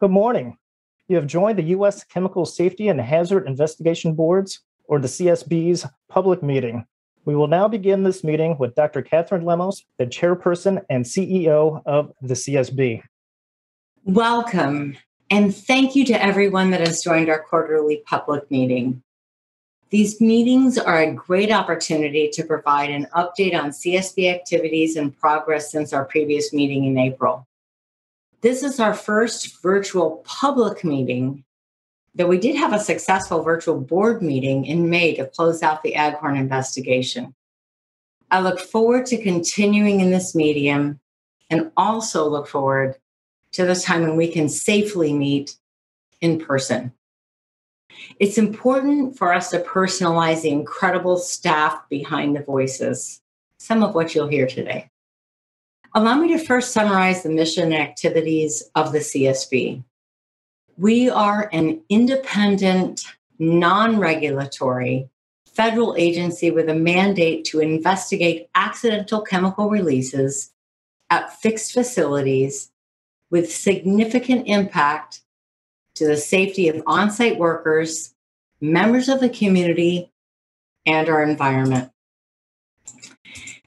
Good morning. You have joined the U.S. Chemical Safety and Hazard Investigation Boards, or the CSB's, public meeting. We will now begin this meeting with Dr. Katherine Lemos, the chairperson and CEO of the CSB. Welcome, and thank you to everyone that has joined our quarterly public meeting. These meetings are a great opportunity to provide an update on CSB activities and progress since our previous meeting in April. This is our first virtual public meeting, though we did have a successful virtual board meeting in May to close out the Aghorn investigation. I look forward to continuing in this medium and also look forward to the time when we can safely meet in person. It's important for us to personalize the incredible staff behind the voices, some of what you'll hear today. Allow me to first summarize the mission and activities of the CSB. We are an independent, non regulatory federal agency with a mandate to investigate accidental chemical releases at fixed facilities with significant impact to the safety of on site workers, members of the community, and our environment.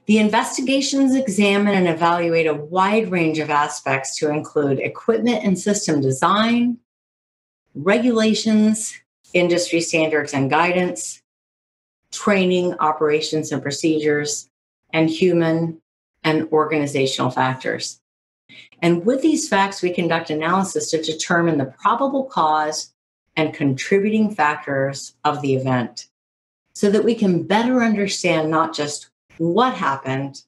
The investigations examine and evaluate a wide range of aspects to include equipment and system design, regulations, industry standards and guidance, training, operations and procedures, and human and organizational factors. And with these facts, we conduct analysis to determine the probable cause and contributing factors of the event so that we can better understand not just what happened,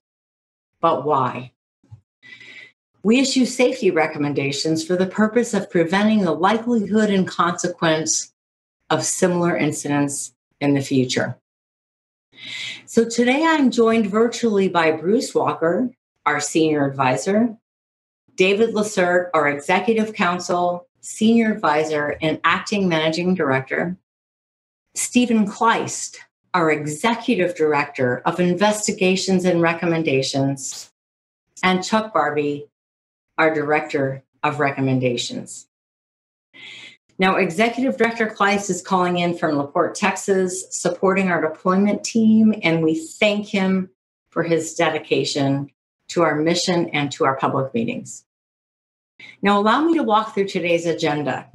but why. We issue safety recommendations for the purpose of preventing the likelihood and consequence of similar incidents in the future. So today I'm joined virtually by Bruce Walker, our senior advisor, David Lacerte, our executive counsel, senior advisor, and acting managing director, Stephen Klejst, our Executive Director of Investigations and Recommendations, and Chuck Barbee, our Director of Recommendations. Now, Executive Director Klejst is calling in from LaPorte, Texas, supporting our deployment team, and we thank him for his dedication to our mission and to our public meetings. Now, allow me to walk through today's agenda.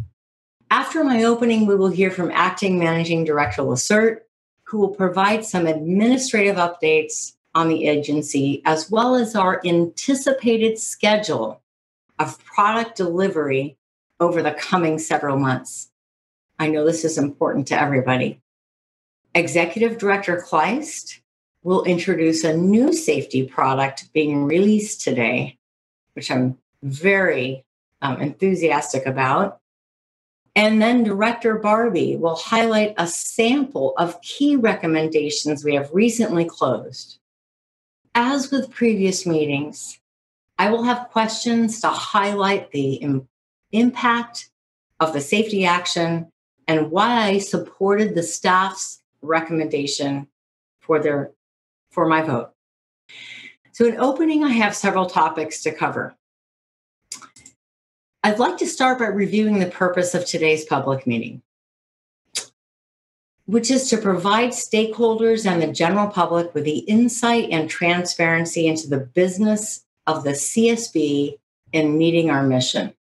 After my opening, we will hear from Acting Managing Director Lacerte, who will provide some administrative updates on the agency, as well as our anticipated schedule of product delivery over the coming several months. I know this is important to everybody. Executive Director Klejst will introduce a new safety product being released today, which I'm very um, enthusiastic about. And then Director Barbee will highlight a sample of key recommendations we have recently closed. As with previous meetings, I will have questions to highlight the Im- impact of the safety action and why I supported the staff's recommendation for their for my vote. So in opening, I have several topics to cover. I'd like to start by reviewing the purpose of today's public meeting, which is to provide stakeholders and the general public with the insight and transparency into the business of the CSB in meeting our mission.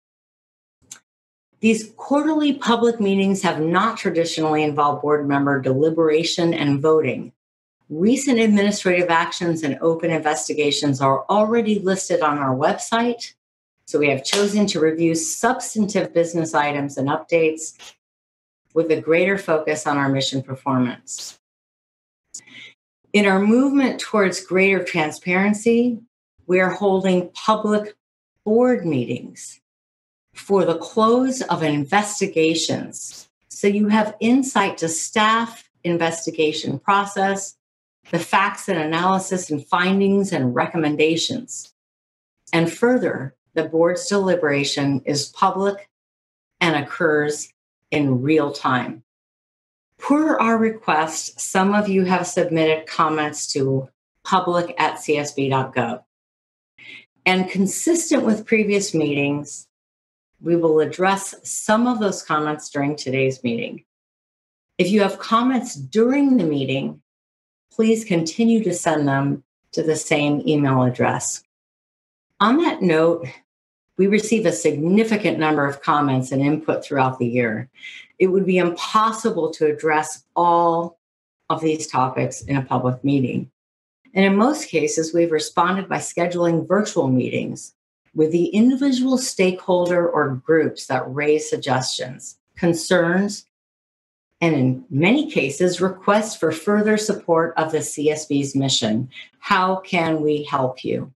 These quarterly public meetings have not traditionally involved board member deliberation and voting. Recent administrative actions and open investigations are already listed on our website so we have chosen to review substantive business items and updates with a greater focus on our mission performance. In our movement towards greater transparency, we are holding public board meetings for the close of investigations. So you have insight to staff investigation process, the facts and analysis and findings and recommendations. And further, the board's deliberation is public and occurs in real time. Per our request, some of you have submitted comments to public at csb.gov. And consistent with previous meetings, we will address some of those comments during today's meeting. If you have comments during the meeting, please continue to send them to the same email address. On that note, we receive a significant number of comments and input throughout the year. It would be impossible to address all of these topics in a public meeting. And in most cases, we've responded by scheduling virtual meetings with the individual stakeholder or groups that raise suggestions, concerns, and in many cases, requests for further support of the CSB's mission. How can we help you?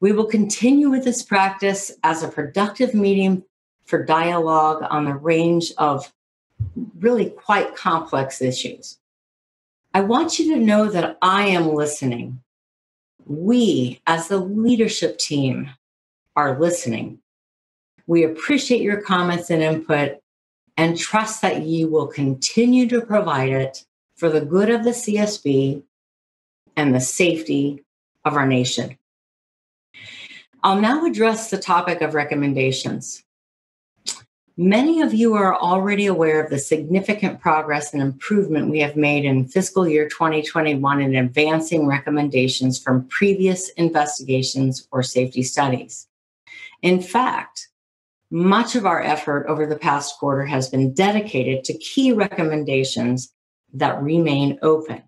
We will continue with this practice as a productive medium for dialogue on the range of really quite complex issues. I want you to know that I am listening. We, as the leadership team, are listening. We appreciate your comments and input and trust that you will continue to provide it for the good of the CSB and the safety of our nation. I'll now address the topic of recommendations. Many of you are already aware of the significant progress and improvement we have made in fiscal year 2021 in advancing recommendations from previous investigations or safety studies. In fact, much of our effort over the past quarter has been dedicated to key recommendations that remain open.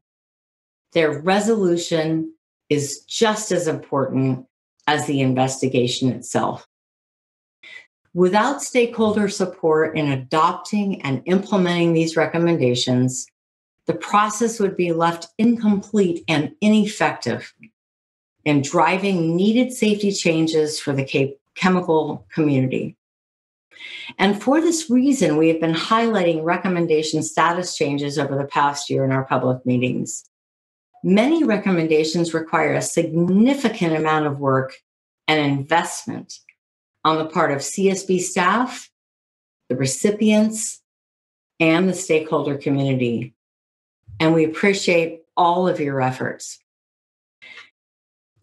Their resolution is just as important as the investigation itself. Without stakeholder support in adopting and implementing these recommendations, the process would be left incomplete and ineffective in driving needed safety changes for the chemical community. And for this reason, we have been highlighting recommendation status changes over the past year in our public meetings. Many recommendations require a significant amount of work and investment on the part of CSB staff, the recipients, and the stakeholder community. And we appreciate all of your efforts.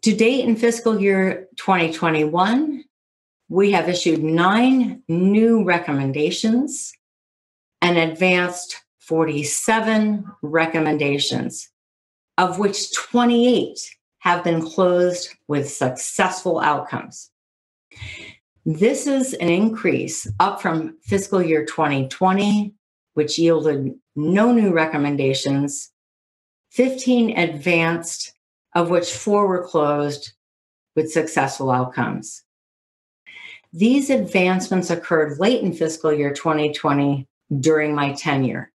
To date in fiscal year 2021, we have issued nine new recommendations and advanced 47 recommendations, of which 28 have been closed with successful outcomes. This is an increase up from fiscal year 2020, which yielded no new recommendations, 15 advanced, of which four were closed with successful outcomes. These advancements occurred late in fiscal year 2020 during my tenure.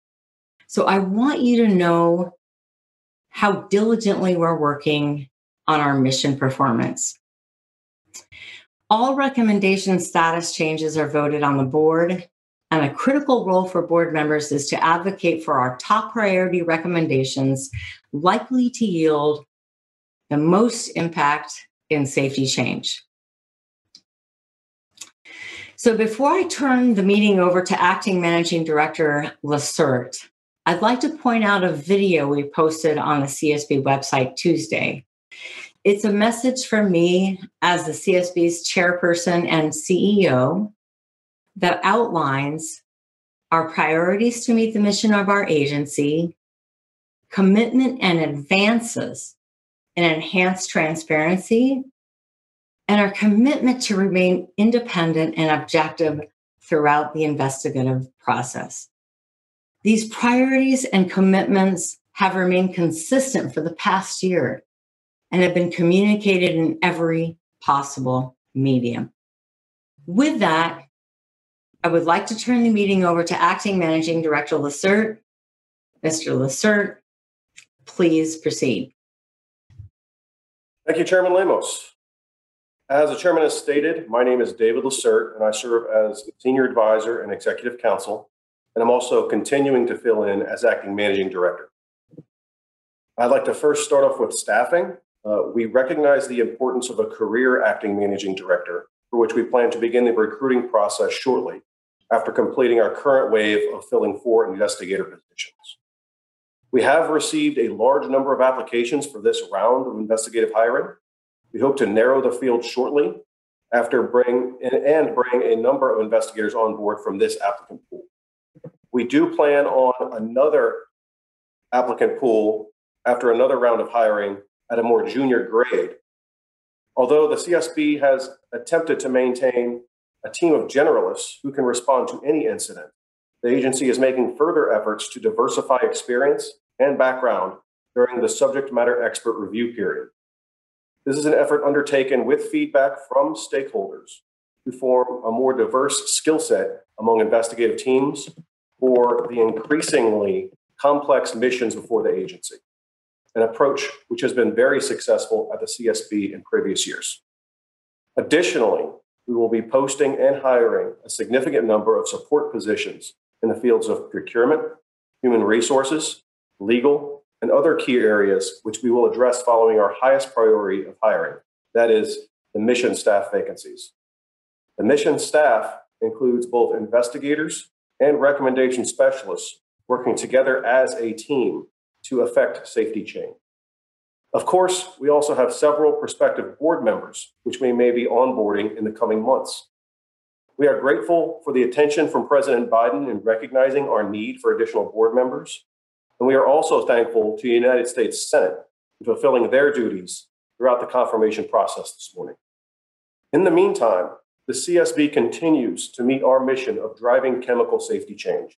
So I want you to know how diligently we're working on our mission performance. All recommendation status changes are voted on the board, and a critical role for board members is to advocate for our top priority recommendations likely to yield the most impact in safety change. So before I turn the meeting over to Acting Managing Director Lacerte, I'd like to point out a video we posted on the CSB website Tuesday. It's a message from me as the CSB's chairperson and CEO that outlines our priorities to meet the mission of our agency, commitment and advances in enhanced transparency, and our commitment to remain independent and objective throughout the investigative process. These priorities and commitments have remained consistent for the past year and have been communicated in every possible medium. With that, I would like to turn the meeting over to Acting Managing Director Lacerte. Mr. Lacerte, please proceed. Thank you, Chairman Lemos. As the chairman has stated, my name is David Lacerte, and I serve as Senior Advisor and Executive Counsel, and I'm also continuing to fill in as Acting Managing Director. I'd like to first start off with staffing. Uh, we recognize the importance of a career acting managing director, for which we plan to begin the recruiting process shortly after completing our current wave of filling four investigator positions. We have received a large number of applications for this round of investigative hiring. We hope to narrow the field shortly after bring and bring a number of investigators on board from this applicant pool. We do plan on another applicant pool after another round of hiring at a more junior grade. Although the CSB has attempted to maintain a team of generalists who can respond to any incident, the agency is making further efforts to diversify experience and background during the subject matter expert review period. This is an effort undertaken with feedback from stakeholders to form a more diverse skill set among investigative teams for the increasingly complex missions before the agency, an approach which has been very successful at the CSB in previous years. Additionally, we will be posting and hiring a significant number of support positions in the fields of procurement, human resources, legal, and other key areas which we will address following our highest priority of hiring that is, the mission staff vacancies. The mission staff includes both investigators and recommendation specialists working together as a team to affect safety change. Of course, we also have several prospective board members, which we may be onboarding in the coming months. We are grateful for the attention from President Biden in recognizing our need for additional board members and we are also thankful to the United States Senate for fulfilling their duties throughout the confirmation process this morning. In the meantime, the CSB continues to meet our mission of driving chemical safety change.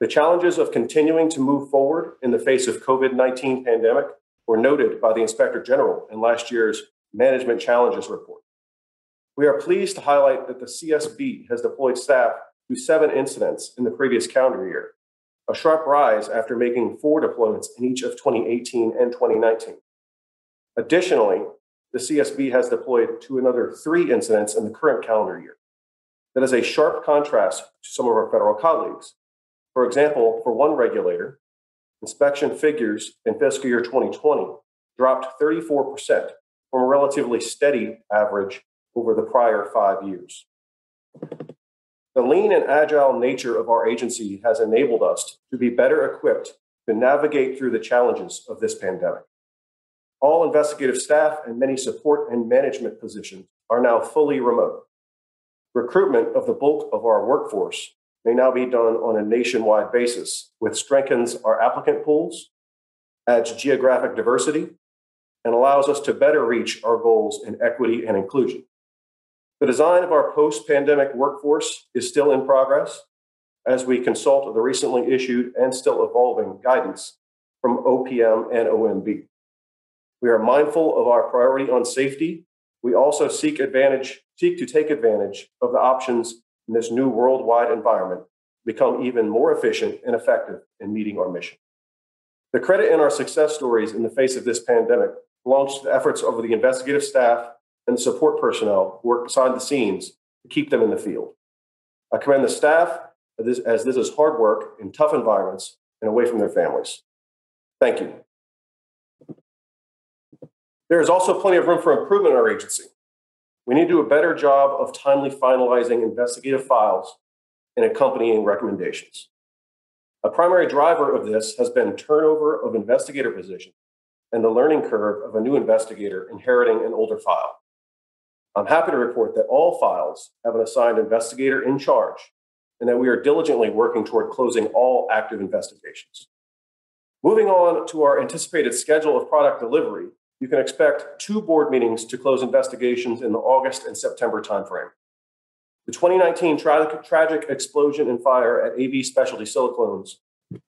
The challenges of continuing to move forward in the face of COVID-19 pandemic were noted by the Inspector General in last year's Management Challenges report. We are pleased to highlight that the CSB has deployed staff to seven incidents in the previous calendar year, a sharp rise after making four deployments in each of 2018 and 2019. Additionally, the CSB has deployed to another three incidents in the current calendar year. That is a sharp contrast to some of our federal colleagues. For example, for one regulator, inspection figures in fiscal year 2020 dropped 34% from a relatively steady average over the prior five years. The lean and agile nature of our agency has enabled us to be better equipped to navigate through the challenges of this pandemic. All investigative staff and many support and management positions are now fully remote. Recruitment of the bulk of our workforce may now be done on a nationwide basis, which strengthens our applicant pools, adds geographic diversity, and allows us to better reach our goals in equity and inclusion. The design of our post pandemic workforce is still in progress as we consult the recently issued and still evolving guidance from OPM and OMB. We are mindful of our priority on safety. We also seek advantage, seek to take advantage of the options in this new worldwide environment become even more efficient and effective in meeting our mission. The credit in our success stories in the face of this pandemic belongs to the efforts of the investigative staff and the support personnel who work behind the scenes to keep them in the field. I commend the staff as this, as this is hard work in tough environments and away from their families. Thank you. There is also plenty of room for improvement in our agency. We need to do a better job of timely finalizing investigative files and accompanying recommendations. A primary driver of this has been turnover of investigator positions and the learning curve of a new investigator inheriting an older file. I'm happy to report that all files have an assigned investigator in charge and that we are diligently working toward closing all active investigations. Moving on to our anticipated schedule of product delivery, you can expect two board meetings to close investigations in the August and September timeframe. The 2019 tra- tragic explosion and fire at AB Specialty Silicones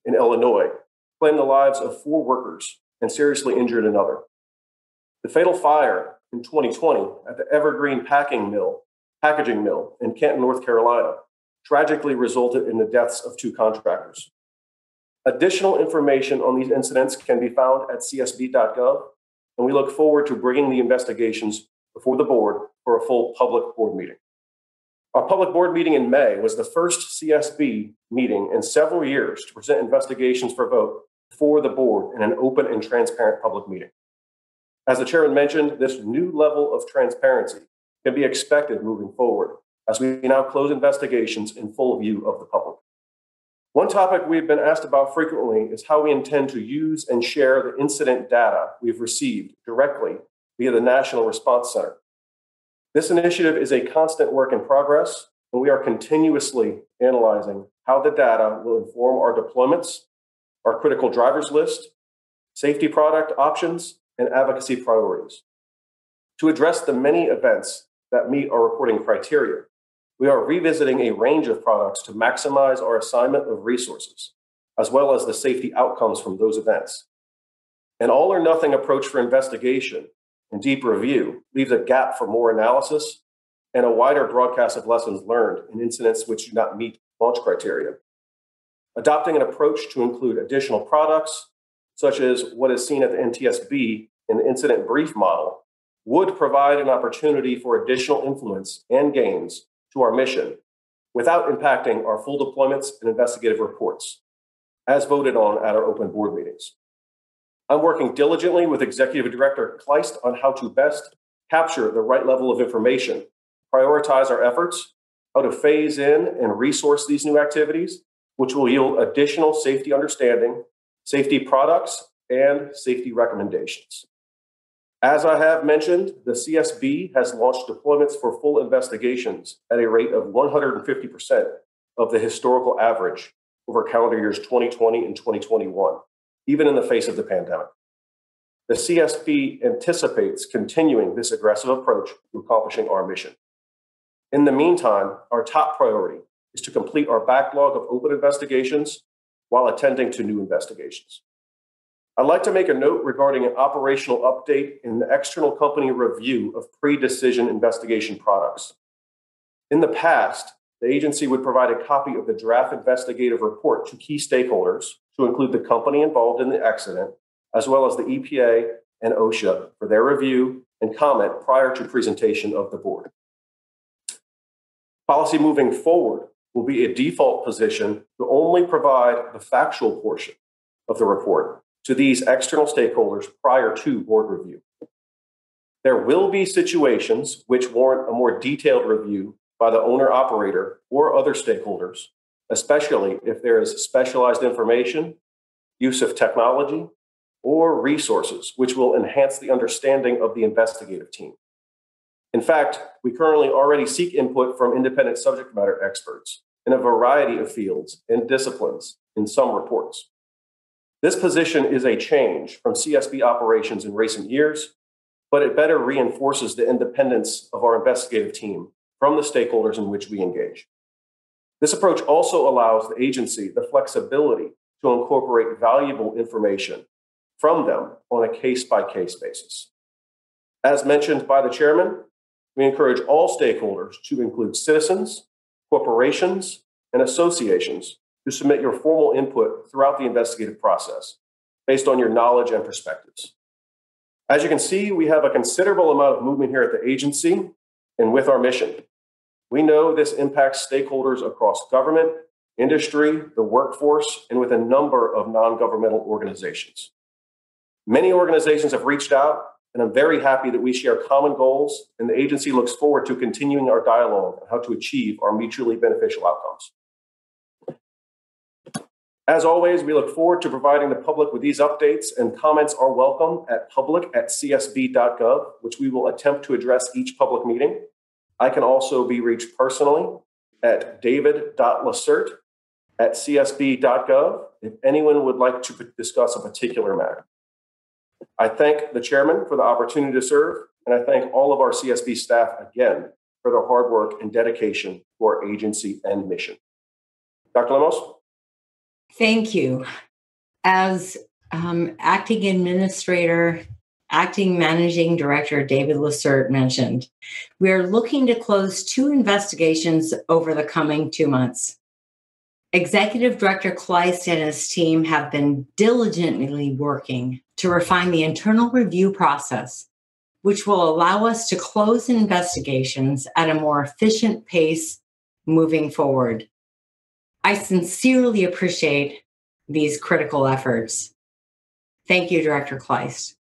in Illinois claimed the lives of four workers and seriously injured another. The fatal fire in 2020 at the Evergreen Packing Mill, Packaging Mill in Canton, North Carolina, tragically resulted in the deaths of two contractors. Additional information on these incidents can be found at csb.gov, and we look forward to bringing the investigations before the board for a full public board meeting. Our public board meeting in May was the first CSB meeting in several years to present investigations for vote for the board in an open and transparent public meeting. As the chairman mentioned, this new level of transparency can be expected moving forward as we now close investigations in full view of the public. One topic we've been asked about frequently is how we intend to use and share the incident data we've received directly via the National Response Center. This initiative is a constant work in progress, and we are continuously analyzing how the data will inform our deployments, our critical drivers list, safety product options, and advocacy priorities. To address the many events that meet our reporting criteria, we are revisiting a range of products to maximize our assignment of resources, as well as the safety outcomes from those events. An all or nothing approach for investigation and deep review leaves a gap for more analysis and a wider broadcast of lessons learned in incidents which do not meet launch criteria. Adopting an approach to include additional products, such as what is seen at the NTSB in the incident brief model, would provide an opportunity for additional influence and gains to our mission without impacting our full deployments and investigative reports, as voted on at our open board meetings. I'm working diligently with Executive Director Klejst on how to best capture the right level of information, prioritize our efforts, how to phase in and resource these new activities, which will yield additional safety understanding, safety products, and safety recommendations. As I have mentioned, the CSB has launched deployments for full investigations at a rate of 150% of the historical average over calendar years 2020 and 2021, even in the face of the pandemic. The CSB anticipates continuing this aggressive approach to accomplishing our mission. In the meantime, our top priority is to complete our backlog of open investigations while attending to new investigations. I'd like to make a note regarding an operational update in the external company review of pre decision investigation products. In the past, the agency would provide a copy of the draft investigative report to key stakeholders to include the company involved in the accident, as well as the EPA and OSHA for their review and comment prior to presentation of the board. Policy moving forward will be a default position to only provide the factual portion of the report to these external stakeholders prior to board review. There will be situations which warrant a more detailed review by the owner operator or other stakeholders, especially if there is specialized information, use of technology, or resources which will enhance the understanding of the investigative team. In fact, we currently already seek input from independent subject matter experts in a variety of fields and disciplines in some reports. This position is a change from CSB operations in recent years, but it better reinforces the independence of our investigative team from the stakeholders in which we engage. This approach also allows the agency the flexibility to incorporate valuable information from them on a case by case basis. As mentioned by the chairman, we encourage all stakeholders to include citizens, corporations, and associations to submit your formal input throughout the investigative process based on your knowledge and perspectives. As you can see, we have a considerable amount of movement here at the agency and with our mission. We know this impacts stakeholders across government, industry, the workforce, and with a number of non governmental organizations. Many organizations have reached out, and I'm very happy that we share common goals, and the agency looks forward to continuing our dialogue on how to achieve our mutually beneficial outcomes. As always, we look forward to providing the public with these updates, and comments are welcome at public at csb.gov, which we will attempt to address each public meeting. I can also be reached personally at david.lacerte at csb.gov if anyone would like to discuss a particular matter. I thank the chairman for the opportunity to serve, and I thank all of our CSB staff again for their hard work and dedication to our agency and mission. Dr. Lemos? Thank you. As um, acting administrator, acting managing director David Lacerte mentioned, we are looking to close two investigations over the coming two months. Executive Director Klejst and his team have been diligently working to refine the internal review process, which will allow us to close investigations at a more efficient pace moving forward. I sincerely appreciate these critical efforts. Thank you, Director Klejst.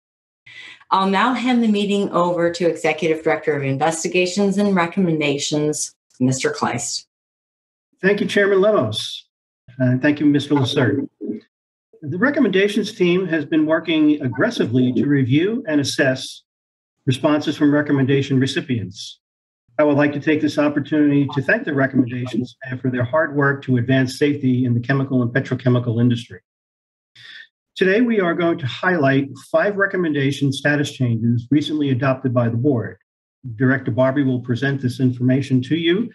I'll now hand the meeting over to Executive Director of Investigations and Recommendations, Mr. Klejst. Thank you, Chairman Lemos. Thank you, Mr. Lacerte. The recommendations team has been working aggressively to review and assess responses from recommendation recipients. I would like to take this opportunity to thank the recommendations and for their hard work to advance safety in the chemical and petrochemical industry. Today, we are going to highlight five recommendation status changes recently adopted by the board. Director Barbee will present this information to you.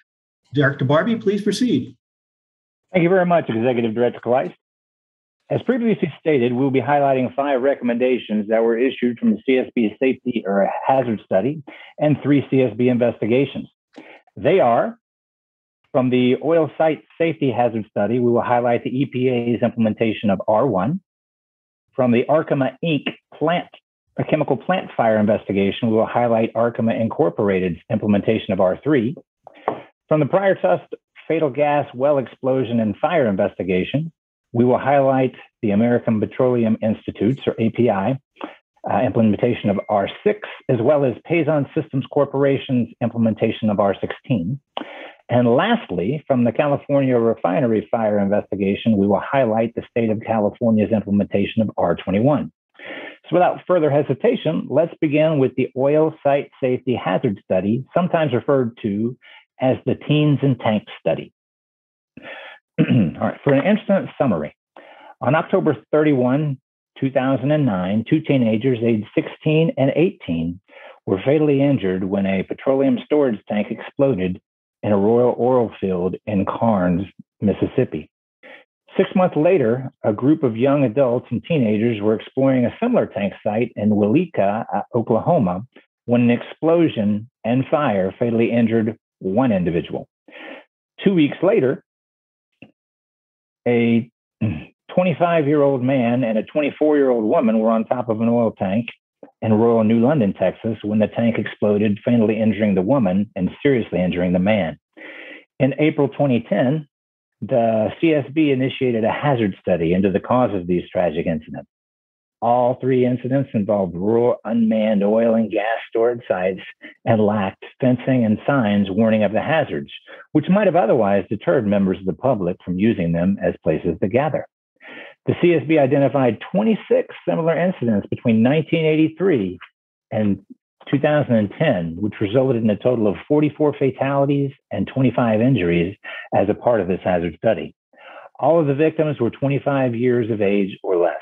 Director Barbee, please proceed. Thank you very much, Executive Director Klejst. As previously stated, we'll be highlighting five recommendations that were issued from the CSB safety or hazard study and three CSB investigations. They are from the oil site safety hazard study, we will highlight the EPA's implementation of R1. From the Arkema Inc. plant, a chemical plant fire investigation, we will highlight Arkema Incorporated's implementation of R3. From the Pryor Trust fatal gas well explosion and fire investigation, we will highlight the American Petroleum Institutes, or API, uh, implementation of R6, as well as Pason Systems Corporation's implementation of R16. And lastly, from the California refinery fire investigation, we will highlight the state of California's implementation of R21. So without further hesitation, let's begin with the oil site safety hazard study, sometimes referred to as the Teens and Tanks study. All right, for an incident summary. On October 31, 2009, two teenagers aged 16 and 18 were fatally injured when a petroleum storage tank exploded in a Royal Oil Field in Carnes, Mississippi. Six months later, a group of young adults and teenagers were exploring a similar tank site in Weleetka, uh, Oklahoma, when an explosion and fire fatally injured one individual. Two weeks later, a 25 year old man and a 24 year old woman were on top of an oil tank in rural New London, Texas, when the tank exploded, fatally injuring the woman and seriously injuring the man. In April 2010, the CSB initiated a hazard study into the cause of these tragic incidents. All three incidents involved rural unmanned oil and gas storage sites and lacked fencing and signs warning of the hazards, which might have otherwise deterred members of the public from using them as places to gather. The CSB identified 26 similar incidents between 1983 and 2010, which resulted in a total of 44 fatalities and 25 injuries as a part of this hazard study. All of the victims were 25 years of age or less.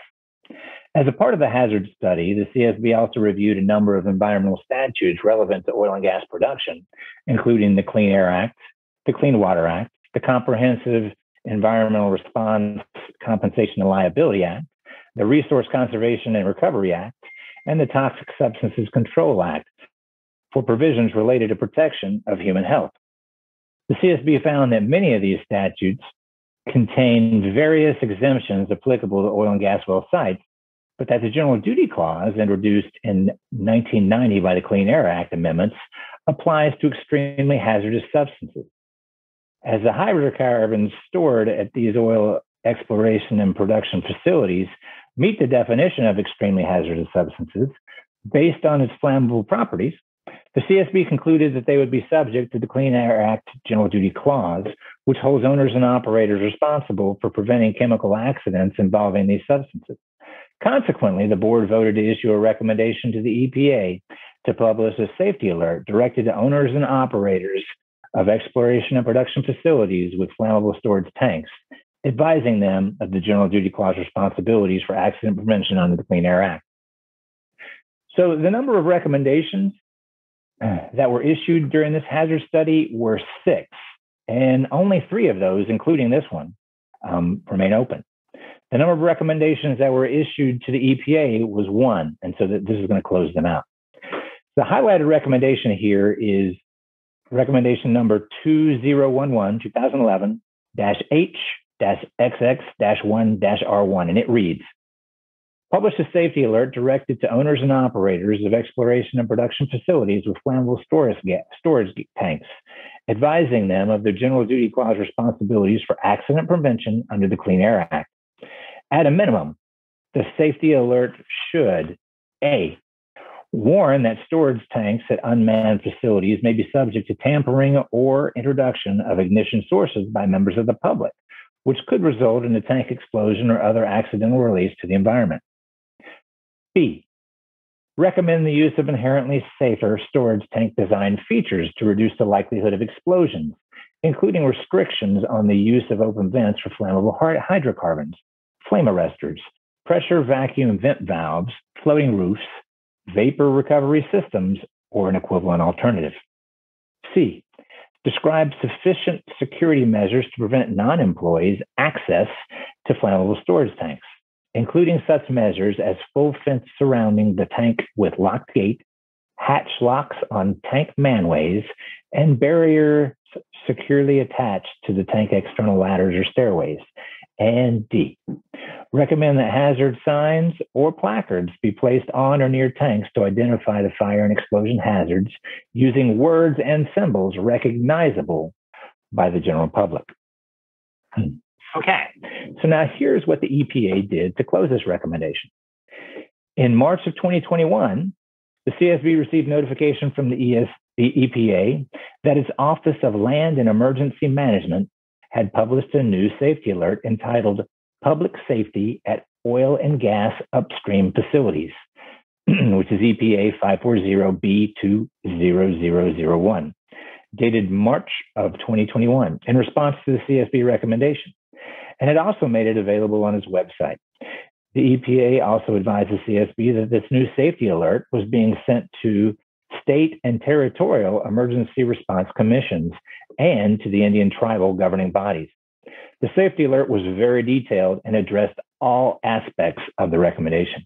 As a part of the hazard study, the CSB also reviewed a number of environmental statutes relevant to oil and gas production, including the Clean Air Act, the Clean Water Act, the Comprehensive Environmental Response Compensation and Liability Act, the Resource Conservation and Recovery Act, and the Toxic Substances Control Act for provisions related to protection of human health. The CSB found that many of these statutes contain various exemptions applicable to oil and gas well sites, but that the General Duty Clause, introduced in 1990 by the Clean Air Act amendments, applies to extremely hazardous substances as the hydrocarbons stored at these oil exploration and production facilities meet the definition of extremely hazardous substances based on its flammable properties, the CSB concluded that they would be subject to the Clean Air Act General Duty Clause, which holds owners and operators responsible for preventing chemical accidents involving these substances. Consequently, the board voted to issue a recommendation to the EPA to publish a safety alert directed to owners and operators of exploration and production facilities with flammable storage tanks, advising them of the General Duty Clause responsibilities for accident prevention under the Clean Air Act. So the number of recommendations uh, that were issued during this hazard study were six, and only three of those, including this one, um, remain open. The number of recommendations that were issued to the EPA was one, and so this is going to close them out. The highlighted recommendation here is recommendation number 2011 2011 H XX 1 R1, and it reads Publish a safety alert directed to owners and operators of exploration and production facilities with flammable storage, storage tanks, advising them of their general duty clause responsibilities for accident prevention under the Clean Air Act. At a minimum, the safety alert should A, warn that storage tanks at unmanned facilities may be subject to tampering or introduction of ignition sources by members of the public, which could result in a tank explosion or other accidental release to the environment. B. recommend the use of inherently safer storage tank design features to reduce the likelihood of explosions, including restrictions on the use of open vents for flammable hydrocarbons, flame arresters, pressure vacuum vent valves, floating roofs, vapor recovery systems, or an equivalent alternative. C. Describe sufficient security measures to prevent non employees access to flammable storage tanks, including such measures as full fence surrounding the tank with locked gate, hatch locks on tank manways, and barrier securely attached to the tank external ladders or stairways. And D, recommend that hazard signs or placards be placed on or near tanks to identify the fire and explosion hazards using words and symbols recognizable by the general public. Hmm. Okay, so now here's what the EPA did to close this recommendation. In March of 2021, the CSB received notification from the, ES, the EPA that its Office of Land and Emergency Management had published a new safety alert entitled Public Safety at Oil and Gas Upstream Facilities, which is EPA 540B20001, dated March of 2021 in response to the CSB recommendation. And had also made it available on its website. The EPA also advised the CSB that this new safety alert was being sent to state and territorial emergency response commissions and to the Indian tribal governing bodies. The safety alert was very detailed and addressed all aspects of the recommendation.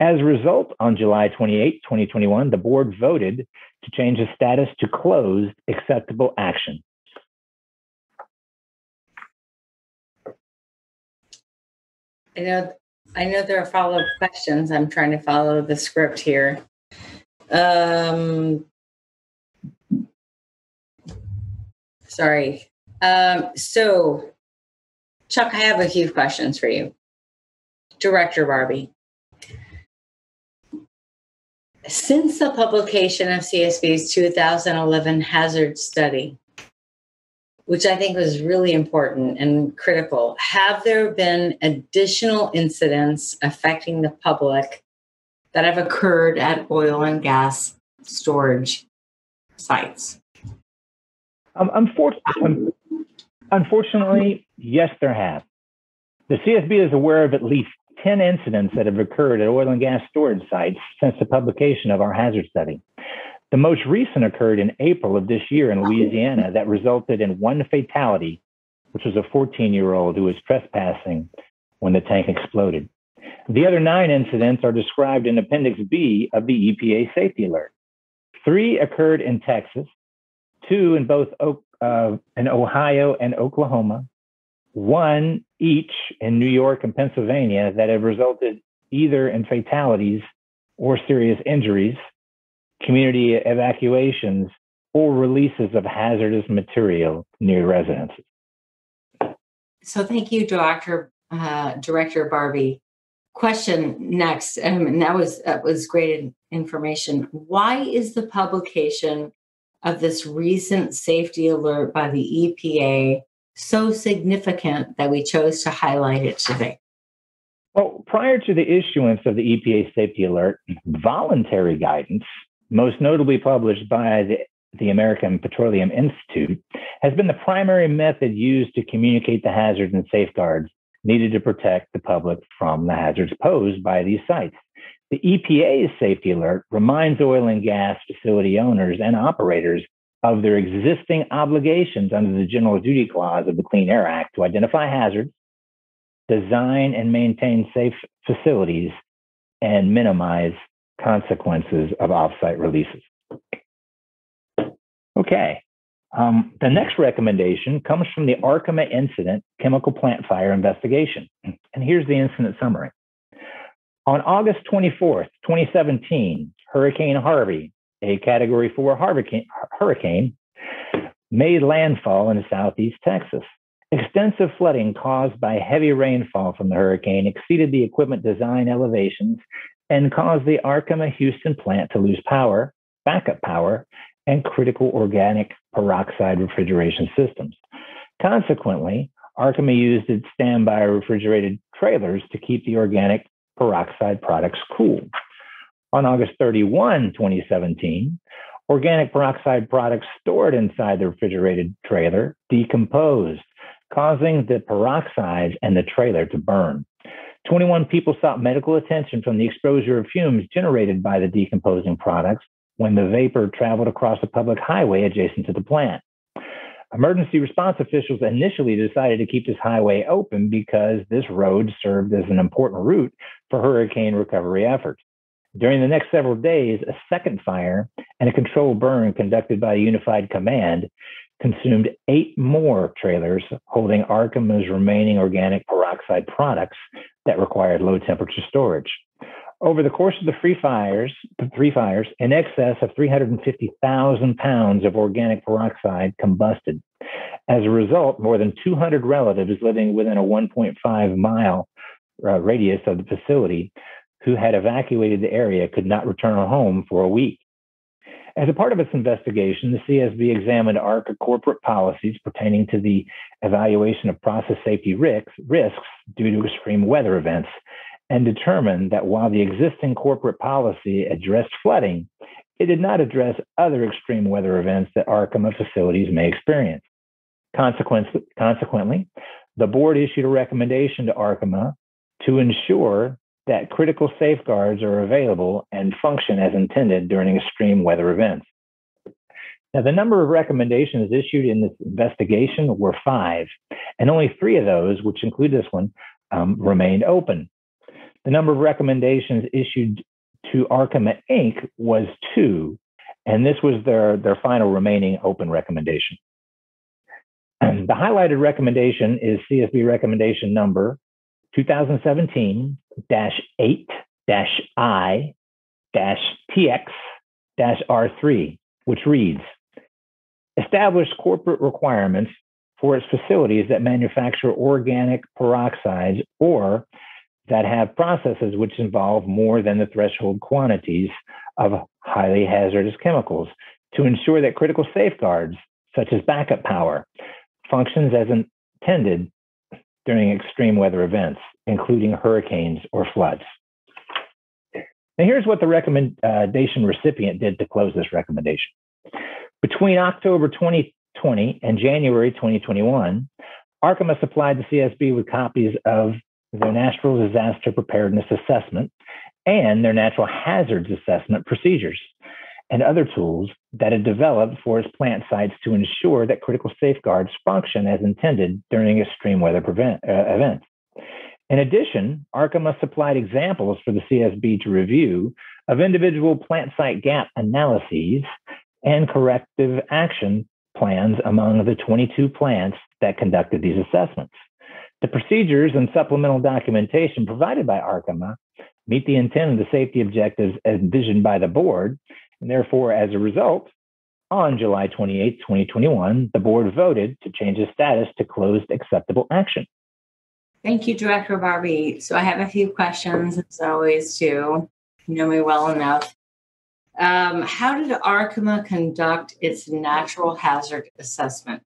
As a result, on July 28, 2021, the board voted to change the status to closed acceptable action. I know I know there are follow-up questions. I'm trying to follow the script here. Um, sorry. Um, so, Chuck, I have a few questions for you. Director Barbee. Since the publication of CSB's 2011 hazard study, which I think was really important and critical, have there been additional incidents affecting the public that have occurred at oil and gas storage sites? Um, unfortunately, unfortunately, yes, there have. The CSB is aware of at least 10 incidents that have occurred at oil and gas storage sites since the publication of our hazard study. The most recent occurred in April of this year in Louisiana that resulted in one fatality, which was a 14 year old who was trespassing when the tank exploded. The other nine incidents are described in Appendix B of the EPA safety alert. Three occurred in Texas, two in both uh, in Ohio and Oklahoma, one each in New York and Pennsylvania that have resulted either in fatalities or serious injuries, community evacuations, or releases of hazardous material near residences. So, thank you, Dr. Uh, Director Barbee question next, um, and that was that was great information. Why is the publication of this recent safety alert by the EPA so significant that we chose to highlight it today? Well, prior to the issuance of the EPA safety alert, voluntary guidance, most notably published by the, the American Petroleum Institute, has been the primary method used to communicate the hazards and safeguards needed to protect the public from the hazards posed by these sites. The EPA's safety alert reminds oil and gas facility owners and operators of their existing obligations under the General Duty Clause of the Clean Air Act to identify hazards, design and maintain safe facilities, and minimize consequences of offsite releases. Okay, um, the next recommendation comes from the Arkema Incident Chemical Plant Fire Investigation. And here's the incident summary. On August 24th, 2017, Hurricane Harvey, a Category 4 hurricane, made landfall in southeast Texas. Extensive flooding caused by heavy rainfall from the hurricane exceeded the equipment design elevations and caused the Arkema Houston plant to lose power, backup power, and critical organic peroxide refrigeration systems. Consequently, Arkema used its standby refrigerated trailers to keep the organic peroxide products cool. On August 31, 2017, organic peroxide products stored inside the refrigerated trailer decomposed, causing the peroxides and the trailer to burn. 21 people sought medical attention from the exposure of fumes generated by the decomposing products when the vapor traveled across a public highway adjacent to the plant. Emergency response officials initially decided to keep this highway open because this road served as an important route for hurricane recovery efforts. During the next several days, a second fire and a controlled burn conducted by a unified command consumed eight more trailers holding Arkema's remaining organic peroxide products that required low temperature storage. Over the course of the free fires, the three fires, in excess of 350,000 pounds of organic peroxide combusted. As a result, more than 200 relatives living within a 1.5 mile uh, radius of the facility who had evacuated the area could not return home for a week. As a part of its investigation, the CSB examined Arkema corporate policies pertaining to the evaluation of process safety risks, risks due to extreme weather events and determined that while the existing corporate policy addressed flooding, it did not address other extreme weather events that Arkema facilities may experience. Consequently, the board issued a recommendation to Arkema to ensure that critical safeguards are available and function as intended during extreme weather events. Now, the number of recommendations issued in this investigation were five, and only three of those, which include this one, um, remained open. The number of recommendations issued to Arkema Inc. was two, and this was their, their final remaining open recommendation. the highlighted recommendation is CSB recommendation number 2017 8 I TX R3, which reads Establish corporate requirements for its facilities that manufacture organic peroxides or that have processes which involve more than the threshold quantities of highly hazardous chemicals to ensure that critical safeguards, such as backup power, functions as intended during extreme weather events, including hurricanes or floods. Now, here's what the recommendation recipient did to close this recommendation. Between October 2020 and January 2021, Arkema supplied the CSB with copies of their Natural Disaster Preparedness Assessment, and their Natural Hazards Assessment procedures, and other tools that it developed for its plant sites to ensure that critical safeguards function as intended during extreme weather prevent, uh, events. In addition, Arkema supplied examples for the CSB to review of individual plant site gap analyses and corrective action plans among the 22 plants that conducted these assessments. The procedures and supplemental documentation provided by Arkema meet the intent of the safety objectives envisioned by the board, and therefore, as a result, on July 28, 2021, the board voted to change the status to closed acceptable action. Thank you, Director Barbee. So I have a few questions, as always, too. You know me well enough. Um, how did Arkema conduct its natural hazard assessment?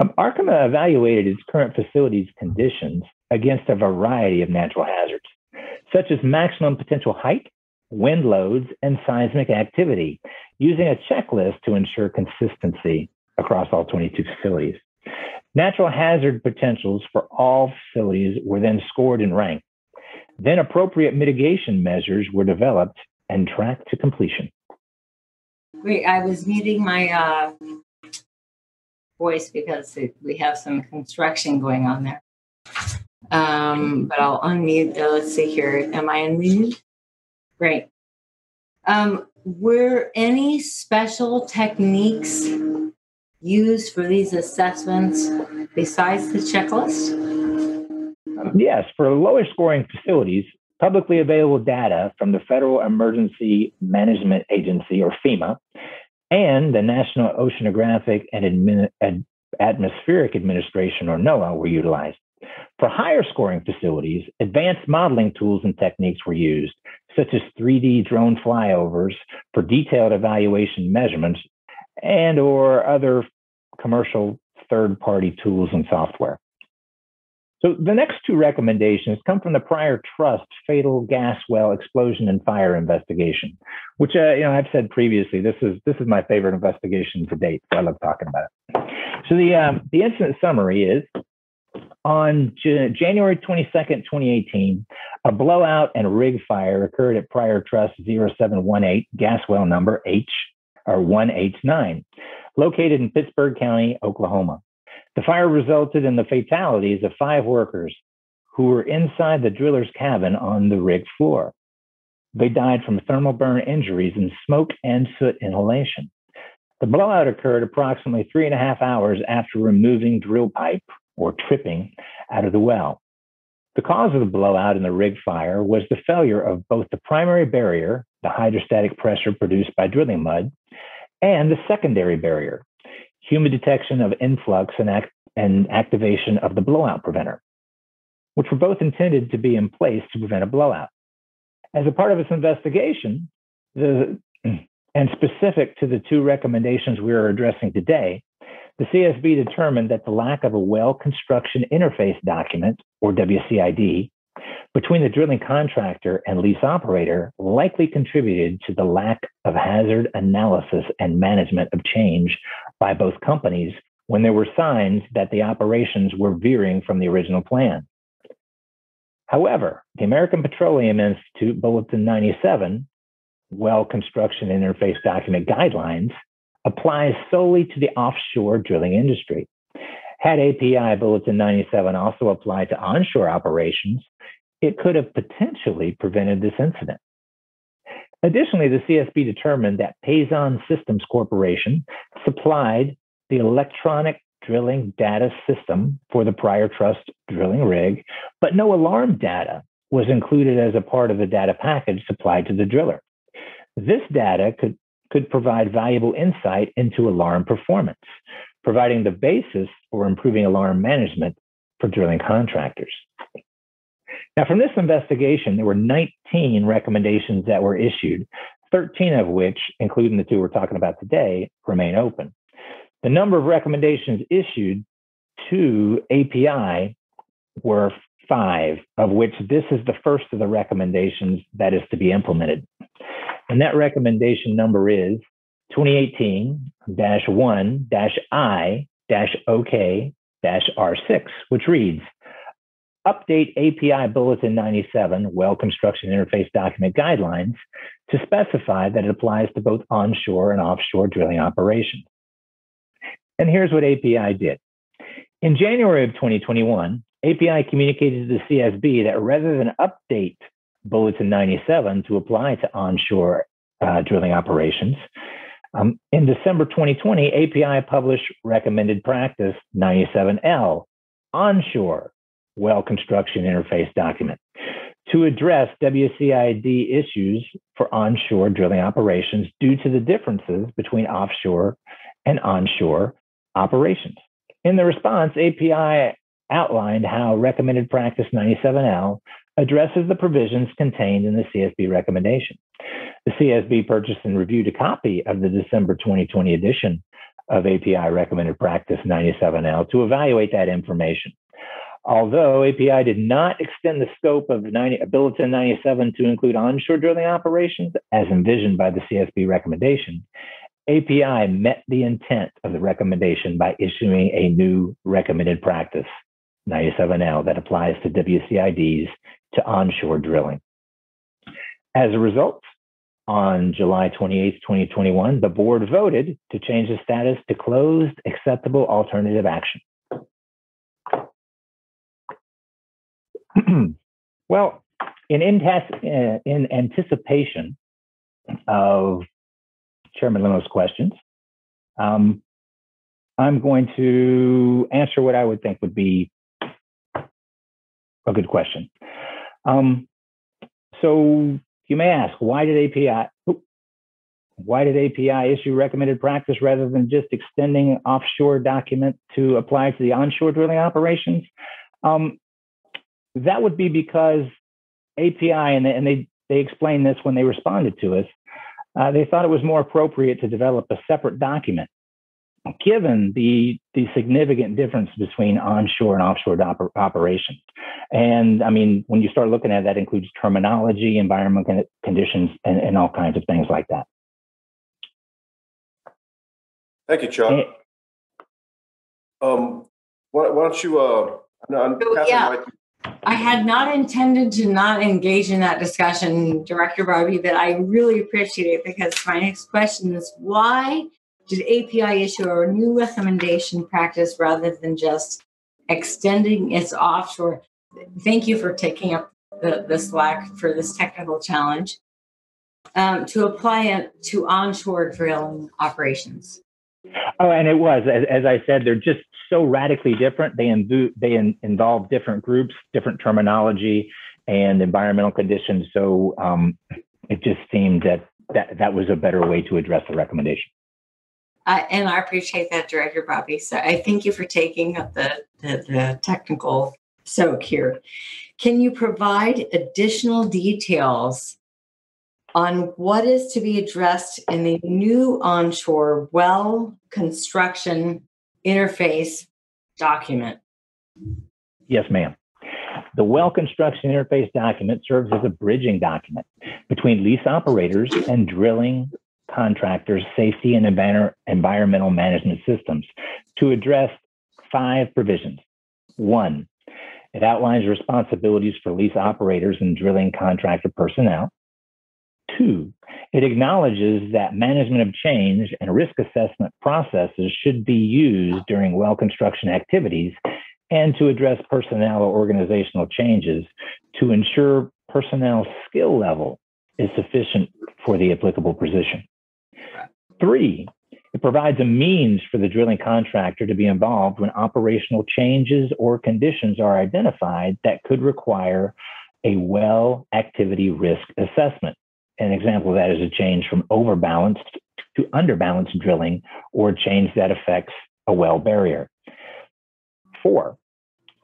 Um, evaluated its current facilities conditions against a variety of natural hazards, such as maximum potential height, wind loads, and seismic activity, using a checklist to ensure consistency across all 22 facilities. Natural hazard potentials for all facilities were then scored and ranked. Then appropriate mitigation measures were developed and tracked to completion. Great. I was muting my uh, voice because we have some construction going on there. Um, but I'll unmute. Let's see here. Am I unmuted? Great. Um, were any special techniques used for these assessments besides the checklist? Yes, for lower scoring facilities, publicly available data from the Federal Emergency Management Agency, or FEMA, and the National Oceanographic and Admin- Ad- Atmospheric Administration, or NOAA, were utilized. For higher scoring facilities, advanced modeling tools and techniques were used, such as 3D drone flyovers for detailed evaluation measurements and or other commercial third-party tools and software. So the next two recommendations come from the Pryor Trust fatal gas well explosion and fire investigation, which uh, you know I've said previously. This is this is my favorite investigation to date. So I love talking about it. So the um, the incident summary is on J- January 22nd, 2018, a blowout and rig fire occurred at Pryor Trust 0718 gas well number H or 1H9, located in Pittsburg County, Oklahoma. The fire resulted in the fatalities of five workers who were inside the driller's cabin on the rig floor. They died from thermal burn injuries and smoke and soot inhalation. The blowout occurred approximately three and a half hours after removing drill pipe or tripping out of the well. The cause of the blowout in the rig fire was the failure of both the primary barrier, the hydrostatic pressure produced by drilling mud, and the secondary barrier, human detection of influx and, act- and activation of the blowout preventer, which were both intended to be in place to prevent a blowout. As a part of its investigation, the, and specific to the two recommendations we are addressing today, the CSB determined that the lack of a well construction interface document, or WCID, between the drilling contractor and lease operator likely contributed to the lack of hazard analysis and management of change by both companies when there were signs that the operations were veering from the original plan. However, the American Petroleum Institute Bulletin 97, Well Construction Interface Document Guidelines, applies solely to the offshore drilling industry. Had API Bulletin 97 also applied to onshore operations, it could have potentially prevented this incident. Additionally, the CSB determined that Pason Systems Corporation supplied the electronic drilling data system for the Pryor Trust drilling rig, but no alarm data was included as a part of the data package supplied to the driller. This data could could provide valuable insight into alarm performance, providing the basis for improving alarm management for drilling contractors. Now, from this investigation, there were 19 recommendations that were issued, 13 of which, including the two we're talking about today, remain open. The number of recommendations issued to API were five, of which this is the first of the recommendations that is to be implemented. And that recommendation number is 2018 1 I OK R6, which reads Update API Bulletin 97 Well Construction Interface Document Guidelines to specify that it applies to both onshore and offshore drilling operations. And here's what API did. In January of 2021, API communicated to the CSB that rather than update Bulletin 97 to apply to onshore uh, drilling operations. Um, in December 2020, API published Recommended Practice 97L, onshore well construction interface document, to address WCID issues for onshore drilling operations due to the differences between offshore and onshore operations. In the response, API outlined how Recommended Practice 97L addresses the provisions contained in the CSB recommendation. The CSB purchased and reviewed a copy of the December 2020 edition of API Recommended Practice 97L to evaluate that information. Although API did not extend the scope of 90, Bulletin 97 to include onshore drilling operations as envisioned by the CSB recommendation, API met the intent of the recommendation by issuing a new recommended practice 97L that applies to WCIDs to onshore drilling. As a result, on July 28, 2021, the board voted to change the status to closed acceptable alternative action. well, in, in, anticipation of Chairman Lemos' questions, um, I'm going to answer what I would think would be a good question. Um, so you may ask, why did API why did API issue recommended practice rather than just extending offshore document to apply to the onshore drilling operations? Um, that would be because API and they, and they they explained this when they responded to us. Uh, they thought it was more appropriate to develop a separate document given the the significant difference between onshore and offshore oper- operations. And I mean, when you start looking at it, that includes terminology, environmental conditions, and, and all kinds of things like that. Thank you, Chuck. And- Um, why, why don't you, uh, no, So, yeah. might- I had not intended to not engage in that discussion, Director Barbee, but I really appreciate it because my next question is why did API issue a new recommendation practice rather than just extending its offshore? Thank you for taking up the, the slack for this technical challenge um, to apply it to onshore drilling operations. Oh, and it was, as, as I said, they're just so radically different. They, invo- they in, involve different groups, different terminology, and environmental conditions. So um, it just seemed that, that that was a better way to address the recommendation. Uh, and I appreciate that, Director Barbee. So I thank you for taking up the, the, the technical soak here. Can you provide additional details on what is to be addressed in the new onshore well construction interface document? Yes, ma'am. The well construction interface document serves as a bridging document between lease operators and drilling contractors' safety and environmental management systems to address five provisions. One, it outlines responsibilities for lease operators and drilling contractor personnel. Two, it acknowledges that management of change and risk assessment processes should be used during well construction activities and to address personnel or organizational changes to ensure personnel skill level is sufficient for the applicable position. Three, it provides a means for the drilling contractor to be involved when operational changes or conditions are identified that could require a well activity risk assessment. An example of that is a change from overbalanced to underbalanced drilling or a change that affects a well barrier. Four,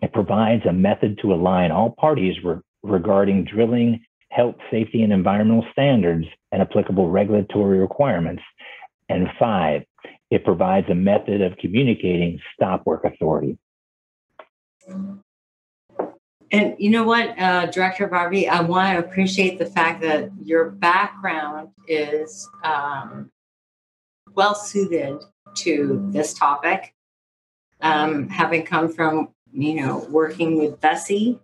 it provides a method to align all parties re- regarding drilling, health, safety, and environmental standards and applicable regulatory requirements. And five, it provides a method of communicating stop work authority. And you know what, uh, Director Barbee, I want to appreciate the fact that your background is um, well suited to this topic. Um, having come from, you know, working with BSEE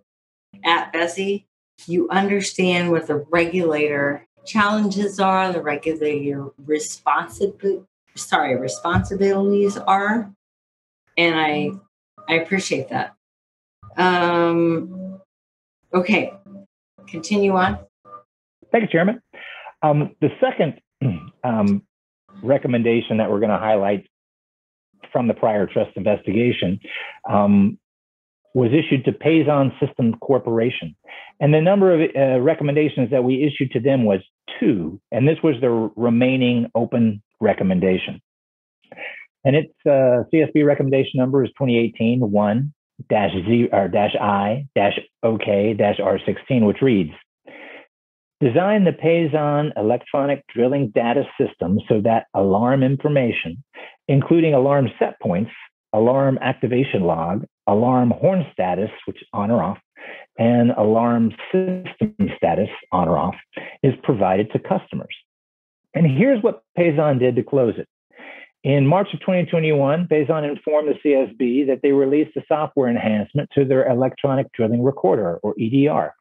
at BSEE, you understand what the regulator challenges are, the regulator responsibility, sorry, responsibilities are, and I, I appreciate that. Um, okay, continue on. Thank you, Chairman. Um, the second um, recommendation that we're going to highlight from the Pryor Trust investigation um, was issued to Pason System Corporation. And the number of uh, recommendations that we issued to them was two, and this was the remaining open recommendation. And its uh, CSB recommendation number is 2018 1 dash Z or dash I dash OK dash R16, which reads Design the Pason electronic drilling data system so that alarm information, including alarm set points, alarm activation log, alarm horn status, which is on or off, and alarm system status, on or off, is provided to customers. And here's what Pason did to close it. In March of 2021, Pason informed the CSB that they released a software enhancement to their electronic drilling recorder, or EDR,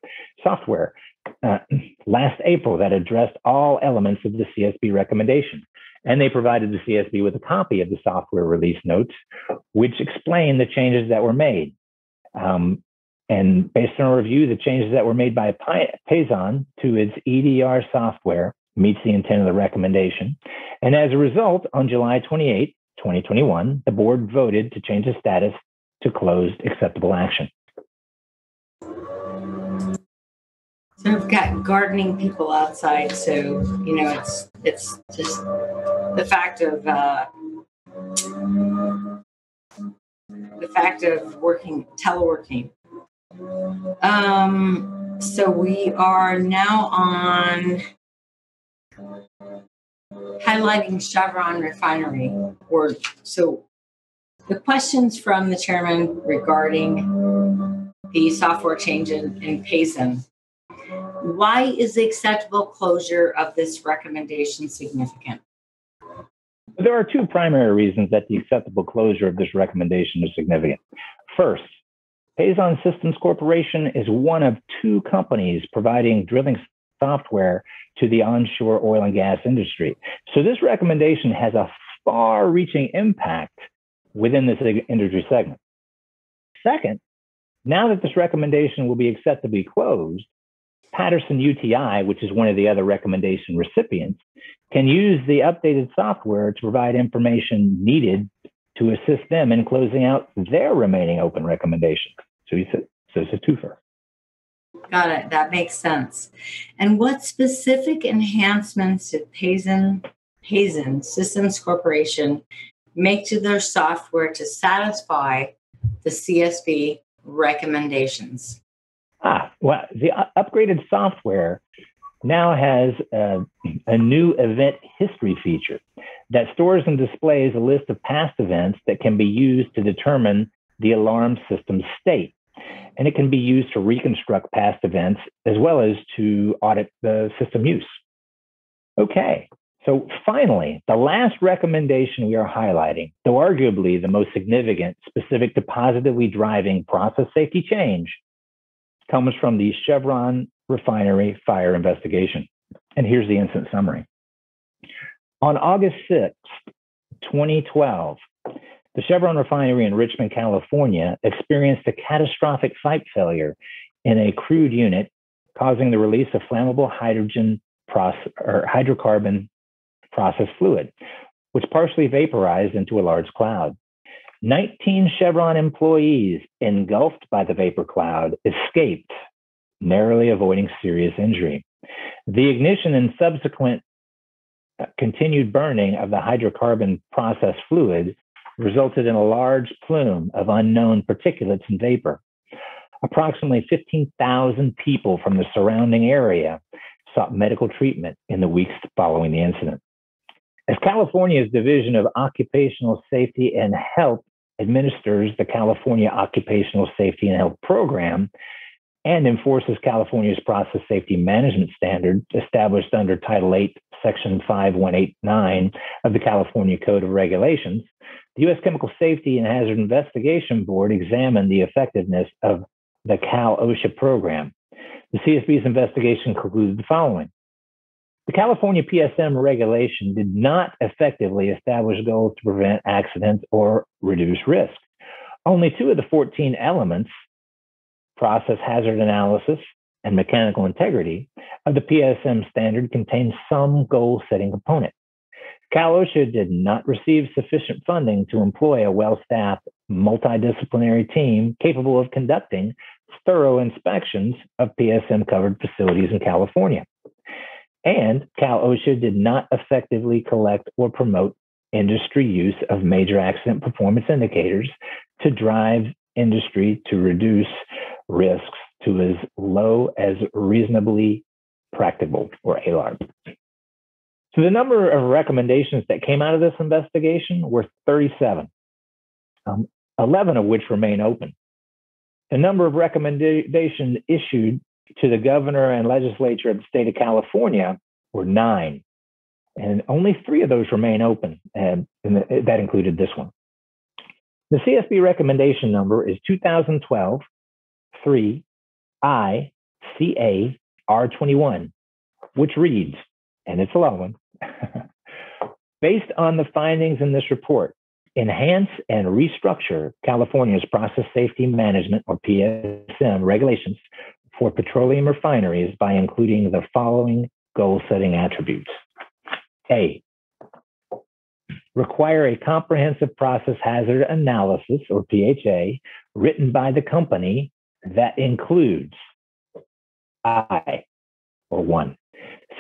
software uh, last April that addressed all elements of the CSB recommendation. And they provided the CSB with a copy of the software release notes, which explain the changes that were made. Um, and based on a review, the changes that were made by Pason to its EDR software meets the intent of the recommendation. And as a result, on July 28, 2021, the board voted to change the status to closed acceptable action. So we've got gardening people outside, so you know it's it's just the fact of uh, the fact of working teleworking. Um, so we are now on highlighting Chevron refinery. Or so the questions from the chairman regarding the software change in, in Pason. Why is the acceptable closure of this recommendation significant? There are two primary reasons that the acceptable closure of this recommendation is significant. First, Pason Systems Corporation is one of two companies providing drilling software to the onshore oil and gas industry. So this recommendation has a far reaching impact within this industry segment. Second, now that this recommendation will be acceptably closed, Patterson UTI, which is one of the other recommendation recipients, can use the updated software to provide information needed to assist them in closing out their remaining open recommendations. So, he said, so it's a twofer. Got it. That makes sense. And what specific enhancements did Pason, Pason Systems Corporation make to their software to satisfy the CSB recommendations? Ah, well, the upgraded software now has a, a, new event history feature that stores and displays a list of past events that can be used to determine the alarm system's state and it can be used to reconstruct past events as well as to audit the system use. Okay, so finally, the last recommendation we are highlighting, though arguably the most significant specific to positively driving process safety change, comes from the Chevron refinery fire investigation. And here's the incident summary. On August 6, 2012, the Chevron refinery in Richmond, California experienced a catastrophic pipe failure in a crude unit, causing the release of flammable hydrogen process, or hydrocarbon process fluid, which partially vaporized into a large cloud. 19 Chevron employees engulfed by the vapor cloud escaped, narrowly avoiding serious injury. The ignition and subsequent uh, continued burning of the hydrocarbon process fluid resulted in a large plume of unknown particulates and vapor. Approximately 15,000 people from the surrounding area sought medical treatment in the weeks following the incident. As California's Division of Occupational Safety and Health administers the California Occupational Safety and Health Program and enforces California's process safety management standard established under Title 8, Section 5189 of the California Code of Regulations, the U.S. Chemical Safety and Hazard Investigation Board examined the effectiveness of the Cal OSHA program. The CSB's investigation concluded the following. The California PSM regulation did not effectively establish goals to prevent accidents or reduce risk. Only two of the 14 elements, process hazard analysis and mechanical integrity, of the PSM standard contain some goal setting component. Cal OSHA did not receive sufficient funding to employ a well staffed, multidisciplinary team capable of conducting thorough inspections of PSM covered facilities in California. And Cal OSHA did not effectively collect or promote industry use of major accident performance indicators to drive industry to reduce risks to as low as reasonably practicable or ALARP. So the number of recommendations that came out of this investigation were 37, um, 11 of which remain open. The number of recommendations issued to the governor and legislature of the state of California were nine, and only three of those remain open, and, and that included this one. The CSB recommendation number is 2012 3 I CA R21, which reads, and it's a long one Based on the findings in this report, enhance and restructure California's process safety management or PSM regulations for petroleum refineries by including the following goal setting attributes. A, require a comprehensive process hazard analysis or PHA written by the company that includes I or one,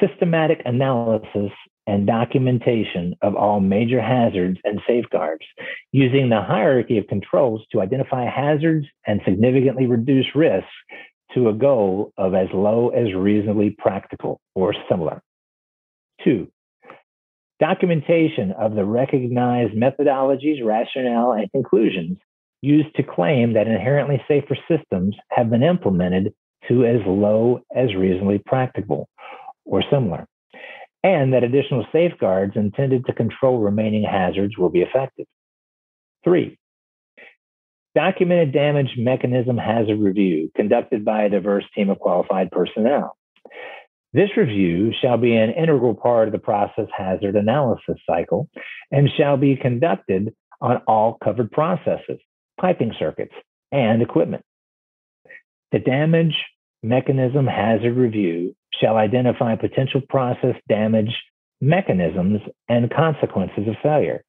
systematic analysis and documentation of all major hazards and safeguards, using the hierarchy of controls to identify hazards and significantly reduce risks to a goal of as low as reasonably practical or similar. Two, documentation of the recognized methodologies, rationale, and conclusions used to claim that inherently safer systems have been implemented to as low as reasonably practicable or similar, and that additional safeguards intended to control remaining hazards will be effective. Three, documented damage mechanism hazard review conducted by a diverse team of qualified personnel. This review shall be an integral part of the process hazard analysis cycle and shall be conducted on all covered processes, piping circuits, and equipment. The damage mechanism hazard review shall identify potential process damage mechanisms and consequences of failure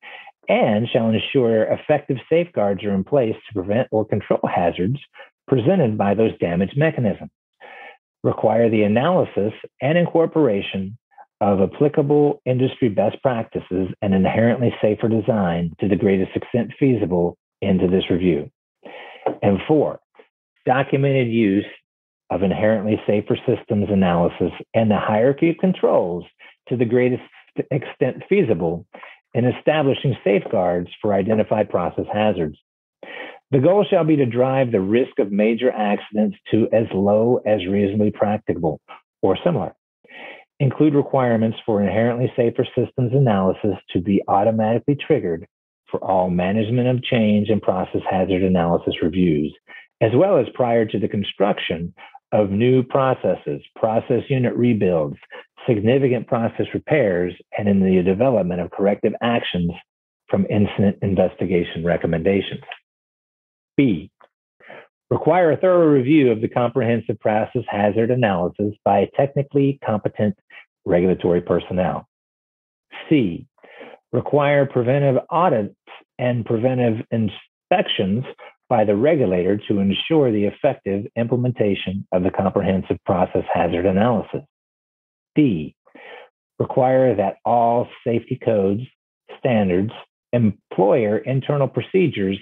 and shall ensure effective safeguards are in place to prevent or control hazards presented by those damage mechanisms require the analysis and incorporation of applicable industry best practices and inherently safer design to the greatest extent feasible into this review. And four, documented use of inherently safer systems analysis and the hierarchy of controls to the greatest extent feasible in establishing safeguards for identified process hazards. The goal shall be to drive the risk of major accidents to as low as reasonably practicable or similar. Include requirements for inherently safer systems analysis to be automatically triggered for all management of change and process hazard analysis reviews, as well as prior to the construction of new processes, process unit rebuilds, significant process repairs, and in the development of corrective actions from incident investigation recommendations. B, require a thorough review of the comprehensive process hazard analysis by technically competent regulatory personnel. C, require preventive audits and preventive inspections by the regulator to ensure the effective implementation of the comprehensive process hazard analysis. D, require that all safety codes, standards, employer internal procedures,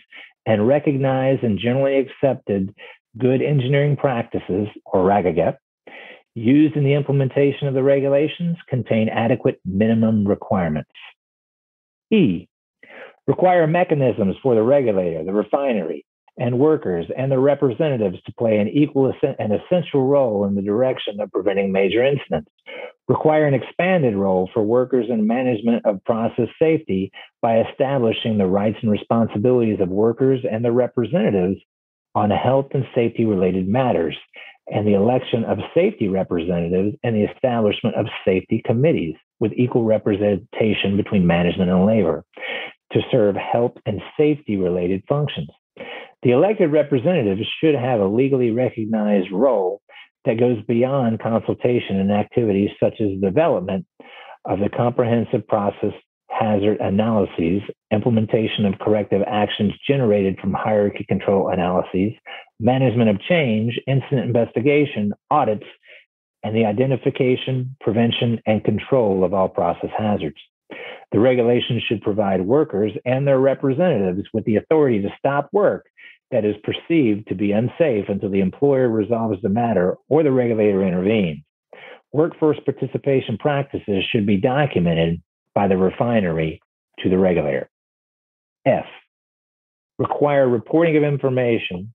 and recognize and generally accepted good engineering practices, or RAGAGEP, used in the implementation of the regulations contain adequate minimum requirements. E, require mechanisms for the regulator, the refinery, and workers and their representatives to play an equal and essential role in the direction of preventing major incidents. Require an expanded role for workers in management of process safety by establishing the rights and responsibilities of workers and their representatives on health and safety related matters, and the election of safety representatives and the establishment of safety committees with equal representation between management and labor to serve health and safety related functions. The elected representatives should have a legally recognized role that goes beyond consultation and activities such as development of the comprehensive process hazard analyses, implementation of corrective actions generated from hierarchy control analyses, management of change, incident investigation, audits, and the identification, prevention, and control of all process hazards. The regulations should provide workers and their representatives with the authority to stop work that is perceived to be unsafe until the employer resolves the matter or the regulator intervenes. Workforce participation practices should be documented by the refinery to the regulator. F. Require reporting of information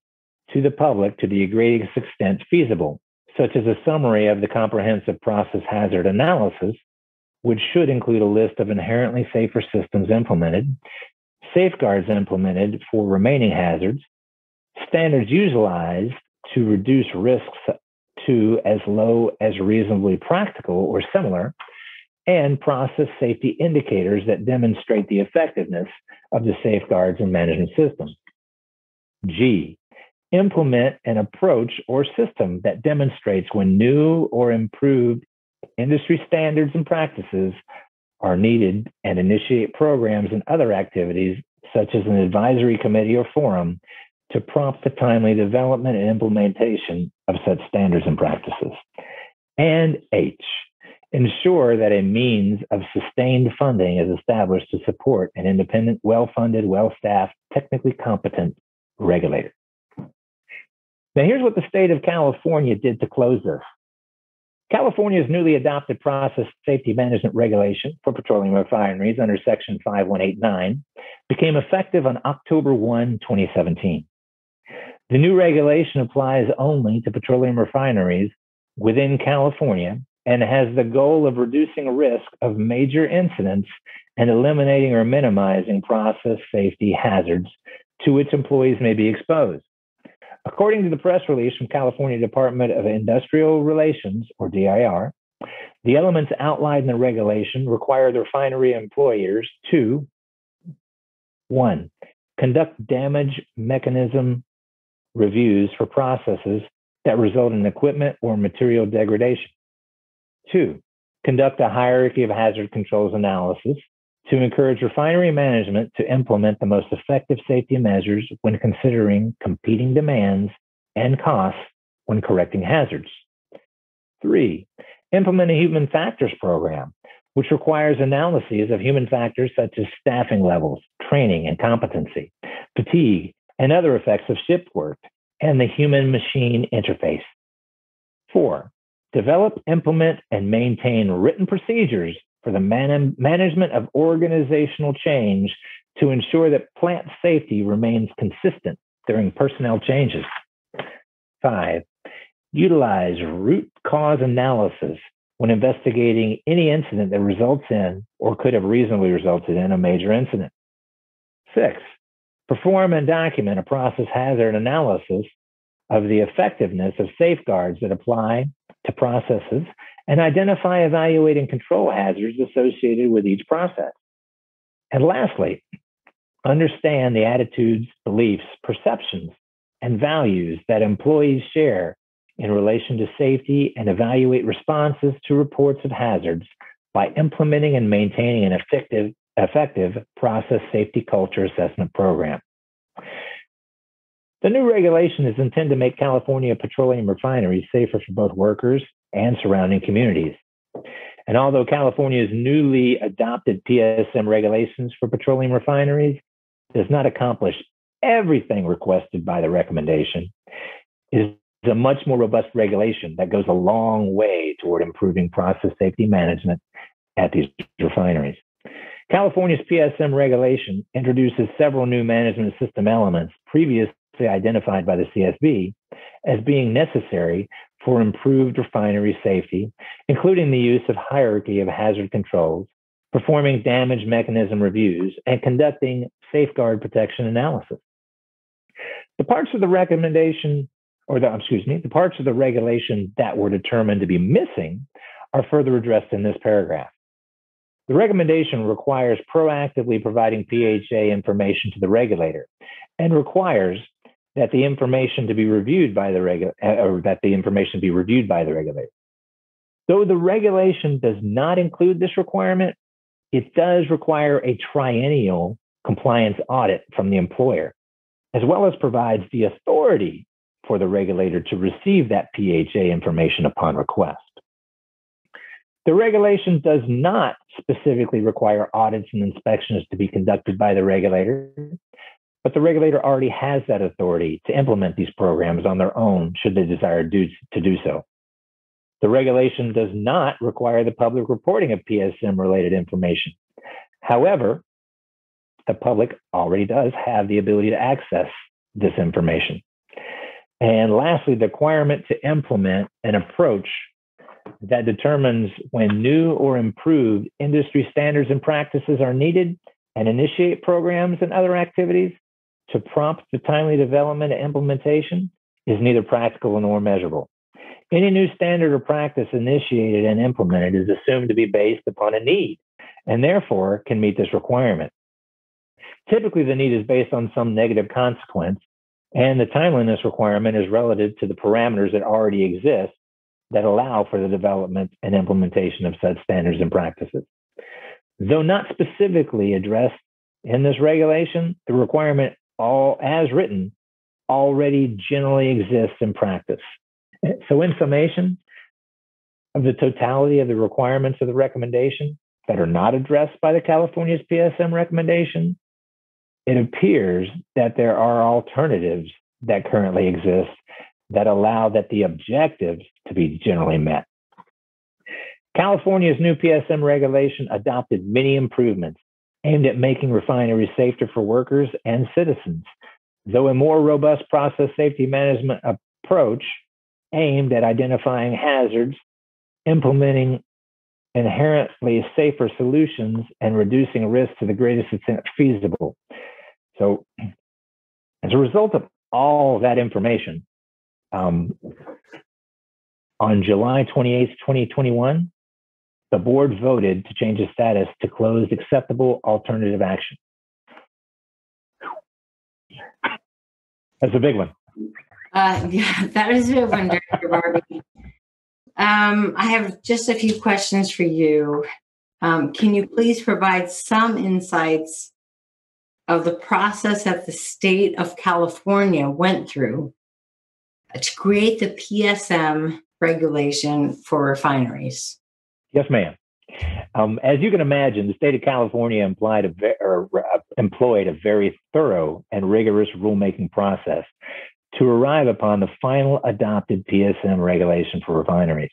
to the public to the greatest extent feasible, such as a summary of the comprehensive process hazard analysis, which should include a list of inherently safer systems implemented, safeguards implemented for remaining hazards, standards utilized to reduce risks to as low as reasonably practical or similar, and process safety indicators that demonstrate the effectiveness of the safeguards and management system. G, implement an approach or system that demonstrates when new or improved industry standards and practices are needed and initiate programs and other activities such as an advisory committee or forum to prompt the timely development and implementation of such standards and practices. And H, ensure that a means of sustained funding is established to support an independent, well funded, well staffed, technically competent regulator. Now, here's what the state of California did to close this California's newly adopted process safety management regulation for petroleum refineries under Section 5189 became effective on October 1, 2017. The new regulation applies only to petroleum refineries within California and has the goal of reducing risk of major incidents and eliminating or minimizing process safety hazards to which employees may be exposed. According to the press release from California Department of Industrial Relations, or DIR, the elements outlined in the regulation require the refinery employers to one, conduct damage mechanism reviews for processes that result in equipment or material degradation. Two, conduct a hierarchy of hazard controls analysis to encourage refinery management to implement the most effective safety measures when considering competing demands and costs when correcting hazards. Three, implement a human factors program, which requires analyses of human factors such as staffing levels, training and competency, fatigue, and other effects of shift work, and the human machine interface. Four, develop, implement, and maintain written procedures for the man- management of organizational change to ensure that plant safety remains consistent during personnel changes. Five, utilize root cause analysis when investigating any incident that results in or could have reasonably resulted in a major incident. Six, perform and document a process hazard analysis of the effectiveness of safeguards that apply to processes and identify, evaluate, and control hazards associated with each process. And lastly, understand the attitudes, beliefs, perceptions, and values that employees share in relation to safety and evaluate responses to reports of hazards by implementing and maintaining an effective, effective process safety culture assessment program. The new regulation is intended to make California petroleum refineries safer for both workers and surrounding communities. And although California's newly adopted PSM regulations for petroleum refineries does not accomplish everything requested by the recommendation, it is a much more robust regulation that goes a long way toward improving process safety management at these refineries. California's PSM regulation introduces several new management system elements previously identified by the CSB as being necessary for improved refinery safety, including the use of hierarchy of hazard controls, performing damage mechanism reviews, and conducting safeguard protection analysis. The parts of the recommendation, or the, excuse me, the parts of the regulation that were determined to be missing are further addressed in this paragraph. The recommendation requires proactively providing PHA information to the regulator and requires that the information to be reviewed by the uh, that the information be reviewed by the regulator. Though the regulation does not include this requirement, it does require a triennial compliance audit from the employer, as well as provides the authority for the regulator to receive that PHA information upon request. The regulation does not specifically require audits and inspections to be conducted by the regulator, but the regulator already has that authority to implement these programs on their own should they desire to do so. The regulation does not require the public reporting of PSM related information. However, the public already does have the ability to access this information. And lastly, the requirement to implement an approach that determines when new or improved industry standards and practices are needed and initiate programs and other activities to prompt the timely development and implementation is neither practical nor measurable. Any new standard or practice initiated and implemented is assumed to be based upon a need and therefore can meet this requirement. Typically, the need is based on some negative consequence, and the timeliness requirement is relative to the parameters that already exist that allow for the development and implementation of such standards and practices. Though not specifically addressed in this regulation, the requirement all as written already generally exists in practice. So, in summation of the totality of the requirements of the recommendation that are not addressed by the California's PSM recommendation, it appears that there are alternatives that currently exist that allow that the objectives to be generally met. California's new PSM regulation adopted many improvements aimed at making refineries safer for workers and citizens, though a more robust process safety management approach aimed at identifying hazards, implementing inherently safer solutions, and reducing risk to the greatest extent feasible. So, as a result of all that information, um, on July 28, 2021, the board voted to change the status to closed acceptable alternative action. That's a big one. Uh, yeah, that is a big one, Barbee. Um, I have just a few questions for you. Um, can you please provide some insights of the process that the state of California went through to create the PSM regulation for refineries? Yes, ma'am. Um, as you can imagine, the state of California implied a ve- or, uh, employed a very thorough and rigorous rulemaking process to arrive upon the final adopted PSM regulation for refineries.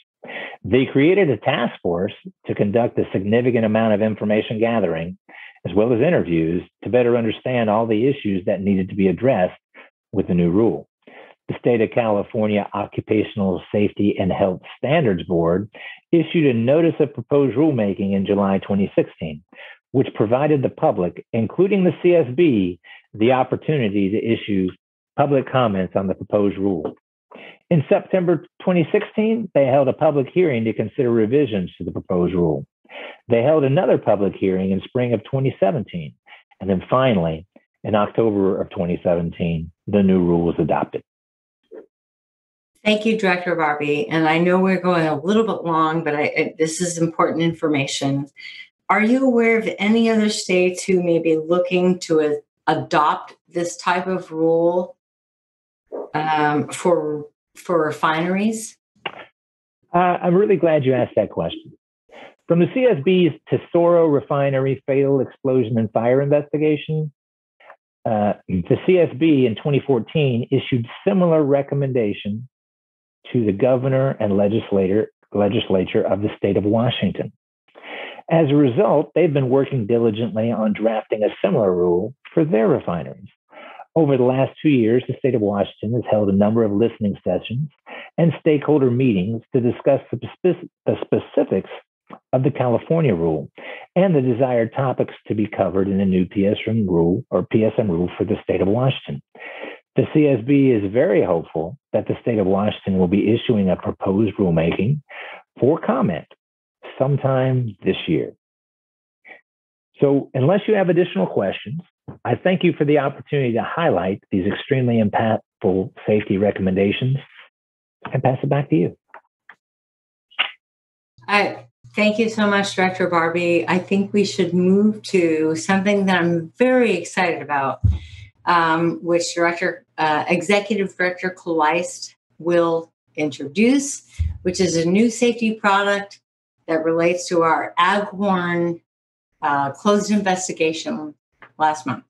They created a task force to conduct a significant amount of information gathering, as well as interviews, to better understand all the issues that needed to be addressed with the new rule the state of California Occupational Safety and Health Standards Board issued a notice of proposed rulemaking in July 2016, which provided the public, including the CSB, the opportunity to issue public comments on the proposed rule. In September 2016, they held a public hearing to consider revisions to the proposed rule. They held another public hearing in spring of 2017. And then finally, in October of 2017, the new rule was adopted. Thank you, Director Barbee. And I know we're going a little bit long, but I, this is important information. Are you aware of any other states who may be looking to a, adopt this type of rule um, for for refineries? Uh, I'm really glad you asked that question. From the CSB's Tesoro Refinery Fatal Explosion and Fire Investigation, uh, the CSB in 2014 issued similar recommendation to the governor and legislator, legislature of the state of Washington. As a result, they've been working diligently on drafting a similar rule for their refineries. Over the last two years, the state of Washington has held a number of listening sessions and stakeholder meetings to discuss the, the specifics of the California rule and the desired topics to be covered in the new PSM rule or PSM rule for the state of Washington. The CSB is very hopeful that the state of Washington will be issuing a proposed rulemaking for comment sometime this year. So, unless you have additional questions, I thank you for the opportunity to highlight these extremely impactful safety recommendations and pass it back to you. I thank you so much, Director Barbee. I think we should move to something that I'm very excited about um, which Director uh, Executive Director Klejst will introduce, which is a new safety product that relates to our Aghorn uh, closed investigation last month.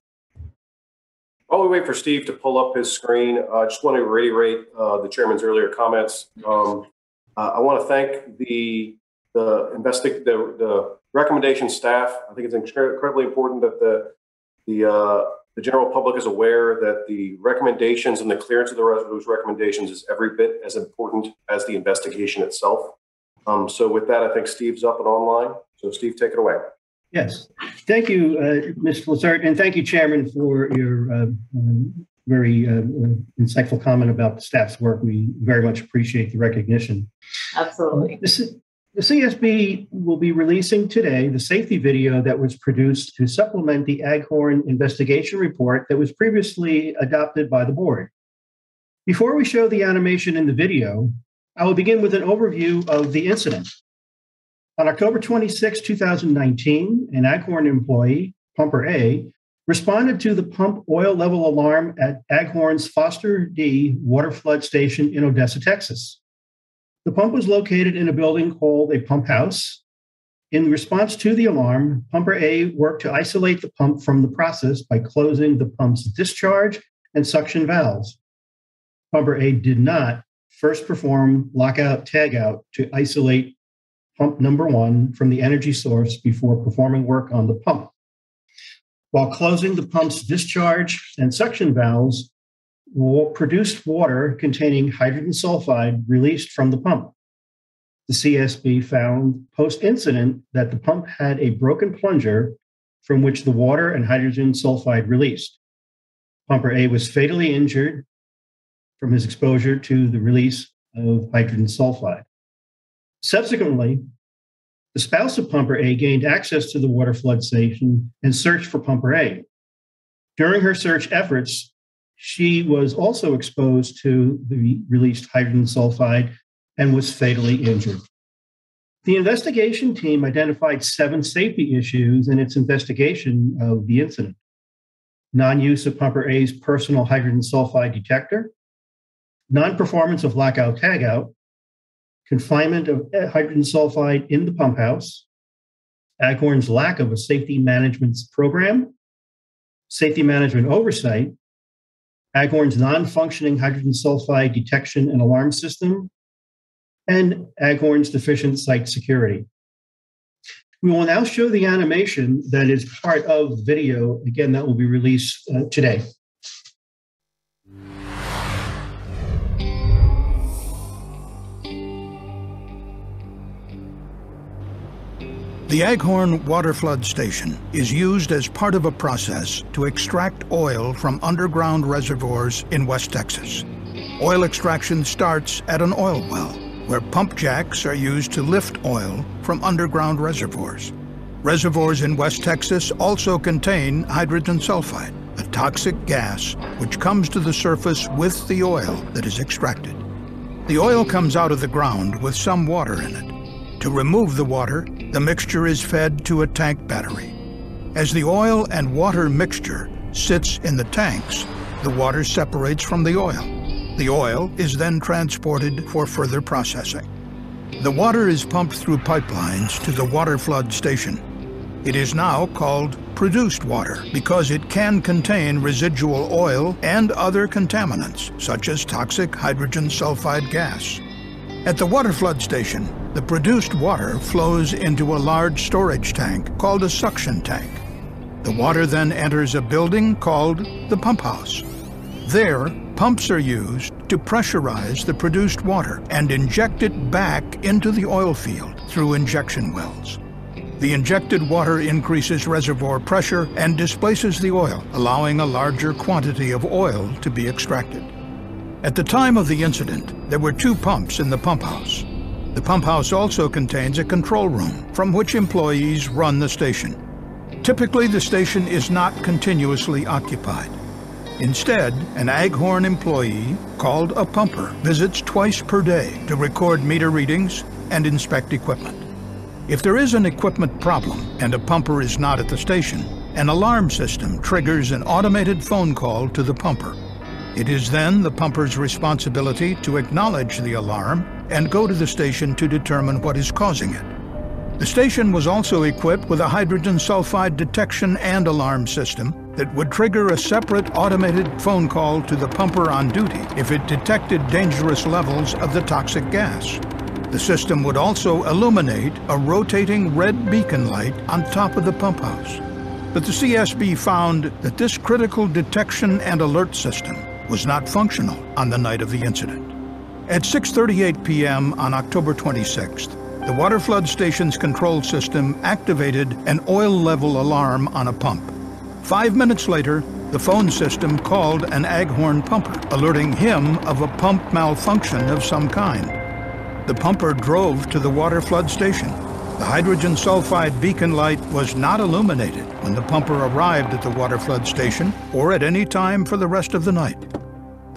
While we wait for Steve to pull up his screen, I uh, just want to reiterate uh, the chairman's earlier comments. Um, I want to thank the the, investi- the the recommendation staff. I think it's incredibly important that the the uh, the general public is aware that the recommendations and the clearance of the, those recommendations is every bit as important as the investigation itself. Um, so with that, I think Steve's up and online. So Steve, take it away. Yes. Thank you, uh, Mr. Lessert, and thank you, Chairman, for your uh, um, very uh, insightful comment about the staff's work. We very much appreciate the recognition. Absolutely. This is, the CSB will be releasing today the safety video that was produced to supplement the Aghorn investigation report that was previously adopted by the board. Before we show the animation in the video, I will begin with an overview of the incident. On October 26, 2019, an Aghorn employee, Pumper A, responded to the pump oil level alarm at Aghorn's Foster D water flood station in Odessa, Texas. The pump was located in a building called a pump house. In response to the alarm, Pumper A worked to isolate the pump from the process by closing the pump's discharge and suction valves. Pumper A did not first perform lockout tagout to isolate pump number one from the energy source before performing work on the pump. While closing the pump's discharge and suction valves, produced water containing hydrogen sulfide released from the pump. The CSB found post incident that the pump had a broken plunger from which the water and hydrogen sulfide released. Pumper A was fatally injured from his exposure to the release of hydrogen sulfide. Subsequently, the spouse of Pumper A gained access to the water flood station and searched for Pumper A. During her search efforts, she was also exposed to the released hydrogen sulfide and was fatally injured. The investigation team identified seven safety issues in its investigation of the incident non use of Pumper A's personal hydrogen sulfide detector, non performance of lockout tagout, confinement of hydrogen sulfide in the pump house, Aghorn's lack of a safety management program, safety management oversight, Aghorn's non functioning hydrogen sulfide detection and alarm system, and Aghorn's deficient site security. We will now show the animation that is part of the video. Again, that will be released uh, today. The Aghorn Water Flood Station is used as part of a process to extract oil from underground reservoirs in West Texas. Oil extraction starts at an oil well, where pump jacks are used to lift oil from underground reservoirs. Reservoirs in West Texas also contain hydrogen sulfide, a toxic gas which comes to the surface with the oil that is extracted. The oil comes out of the ground with some water in it. To remove the water, the mixture is fed to a tank battery. As the oil and water mixture sits in the tanks, the water separates from the oil. The oil is then transported for further processing. The water is pumped through pipelines to the water flood station. It is now called produced water because it can contain residual oil and other contaminants, such as toxic hydrogen sulfide gas. At the water flood station, the produced water flows into a large storage tank called a suction tank. The water then enters a building called the pump house. There, pumps are used to pressurize the produced water and inject it back into the oil field through injection wells. The injected water increases reservoir pressure and displaces the oil, allowing a larger quantity of oil to be extracted. At the time of the incident, there were two pumps in the pump house. The pump house also contains a control room from which employees run the station. Typically, the station is not continuously occupied. Instead, an Aghorn employee, called a pumper, visits twice per day to record meter readings and inspect equipment. If there is an equipment problem and a pumper is not at the station, an alarm system triggers an automated phone call to the pumper. It is then the pumper's responsibility to acknowledge the alarm and go to the station to determine what is causing it. The station was also equipped with a hydrogen sulfide detection and alarm system that would trigger a separate automated phone call to the pumper on duty if it detected dangerous levels of the toxic gas. The system would also illuminate a rotating red beacon light on top of the pump house. But the CSB found that this critical detection and alert system was not functional on the night of the incident. At 6:38 p.m. on October 26th, the water flood station's control system activated an oil level alarm on a pump. 5 minutes later, the phone system called an Aghorn pumper, alerting him of a pump malfunction of some kind. The pumper drove to the water flood station. The hydrogen sulfide beacon light was not illuminated when the pumper arrived at the water flood station or at any time for the rest of the night.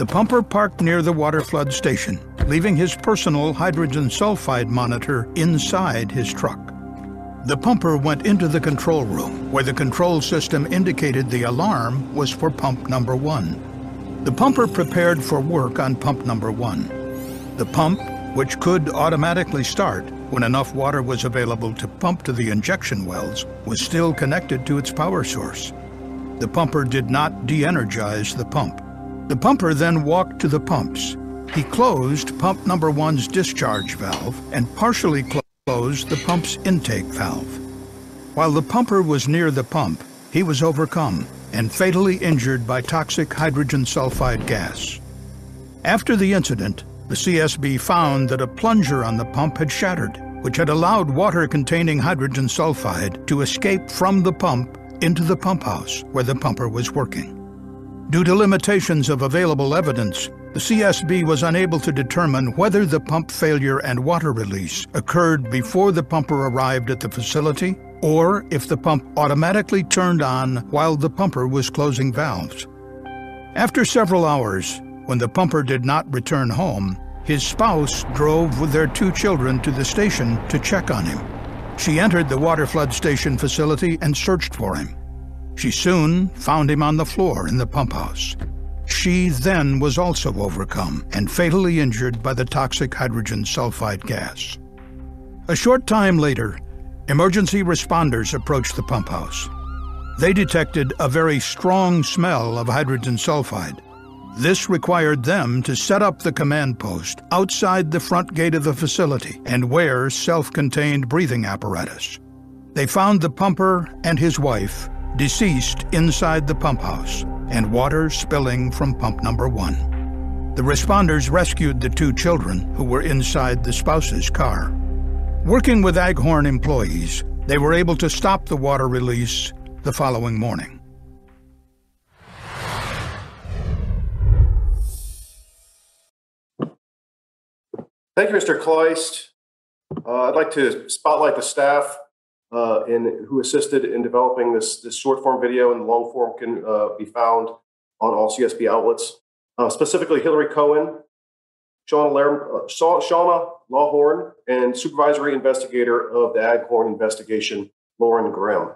The pumper parked near the water flood station, leaving his personal hydrogen sulfide monitor inside his truck. The pumper went into the control room, where the control system indicated the alarm was for pump number one. The pumper prepared for work on pump number one. The pump, which could automatically start when enough water was available to pump to the injection wells, was still connected to its power source. The pumper did not de-energize the pump. The pumper then walked to the pumps. He closed pump number one's discharge valve and partially closed the pump's intake valve. While the pumper was near the pump, he was overcome and fatally injured by toxic hydrogen sulfide gas. After the incident, the CSB found that a plunger on the pump had shattered, which had allowed water containing hydrogen sulfide to escape from the pump into the pump house where the pumper was working. Due to limitations of available evidence, the CSB was unable to determine whether the pump failure and water release occurred before the pumper arrived at the facility or if the pump automatically turned on while the pumper was closing valves. After several hours, when the pumper did not return home, his spouse drove with their two children to the station to check on him. She entered the water flood station facility and searched for him. She soon found him on the floor in the pump house. She then was also overcome and fatally injured by the toxic hydrogen sulfide gas. A short time later, emergency responders approached the pump house. They detected a very strong smell of hydrogen sulfide. This required them to set up the command post outside the front gate of the facility and wear self contained breathing apparatus. They found the pumper and his wife deceased inside the pump house and water spilling from pump number one. The responders rescued the two children who were inside the spouse's car. Working with Aghorn employees, they were able to stop the water release the following morning. Thank you, Mr. Klejst. Uh, I'd like to spotlight the staff uh, in, who assisted in developing this, this short form video and the long form can uh, be found on all CSB outlets. Uh, specifically, Hillary Cohen, Shauna, uh, Shauna Lawhorn, and supervisory investigator of the Aghorn investigation, Lauren Grimm.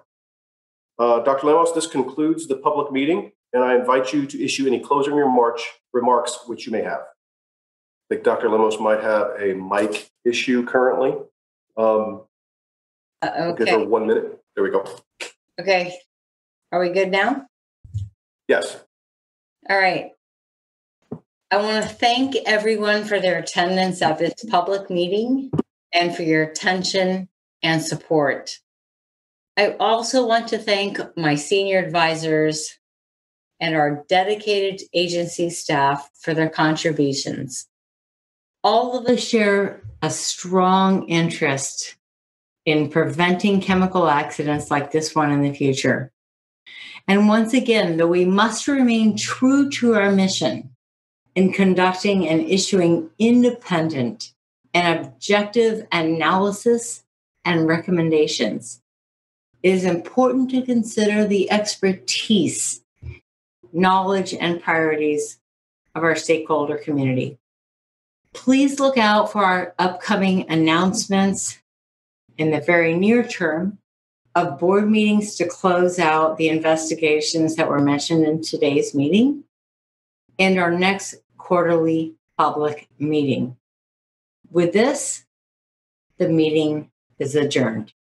Uh, Dr. Lemos, this concludes the public meeting, and I invite you to issue any closing remarks, remarks which you may have. I think Dr. Lemos might have a mic issue currently. Um, Uh, her Okay, one minute. There we go. okay. Are we good now? Yes. All right. I want to thank everyone for their attendance at this public meeting and for your attention and support. I also want to thank my senior advisors and our dedicated agency staff for their contributions. All of us share a strong interest in preventing chemical accidents like this one in the future. And once again, though we must remain true to our mission in conducting and issuing independent and objective analysis and recommendations, it is important to consider the expertise, knowledge, and priorities of our stakeholder community. Please look out for our upcoming announcements in the very near term of board meetings to close out the investigations that were mentioned in today's meeting and our next quarterly public meeting. With this, the meeting is adjourned.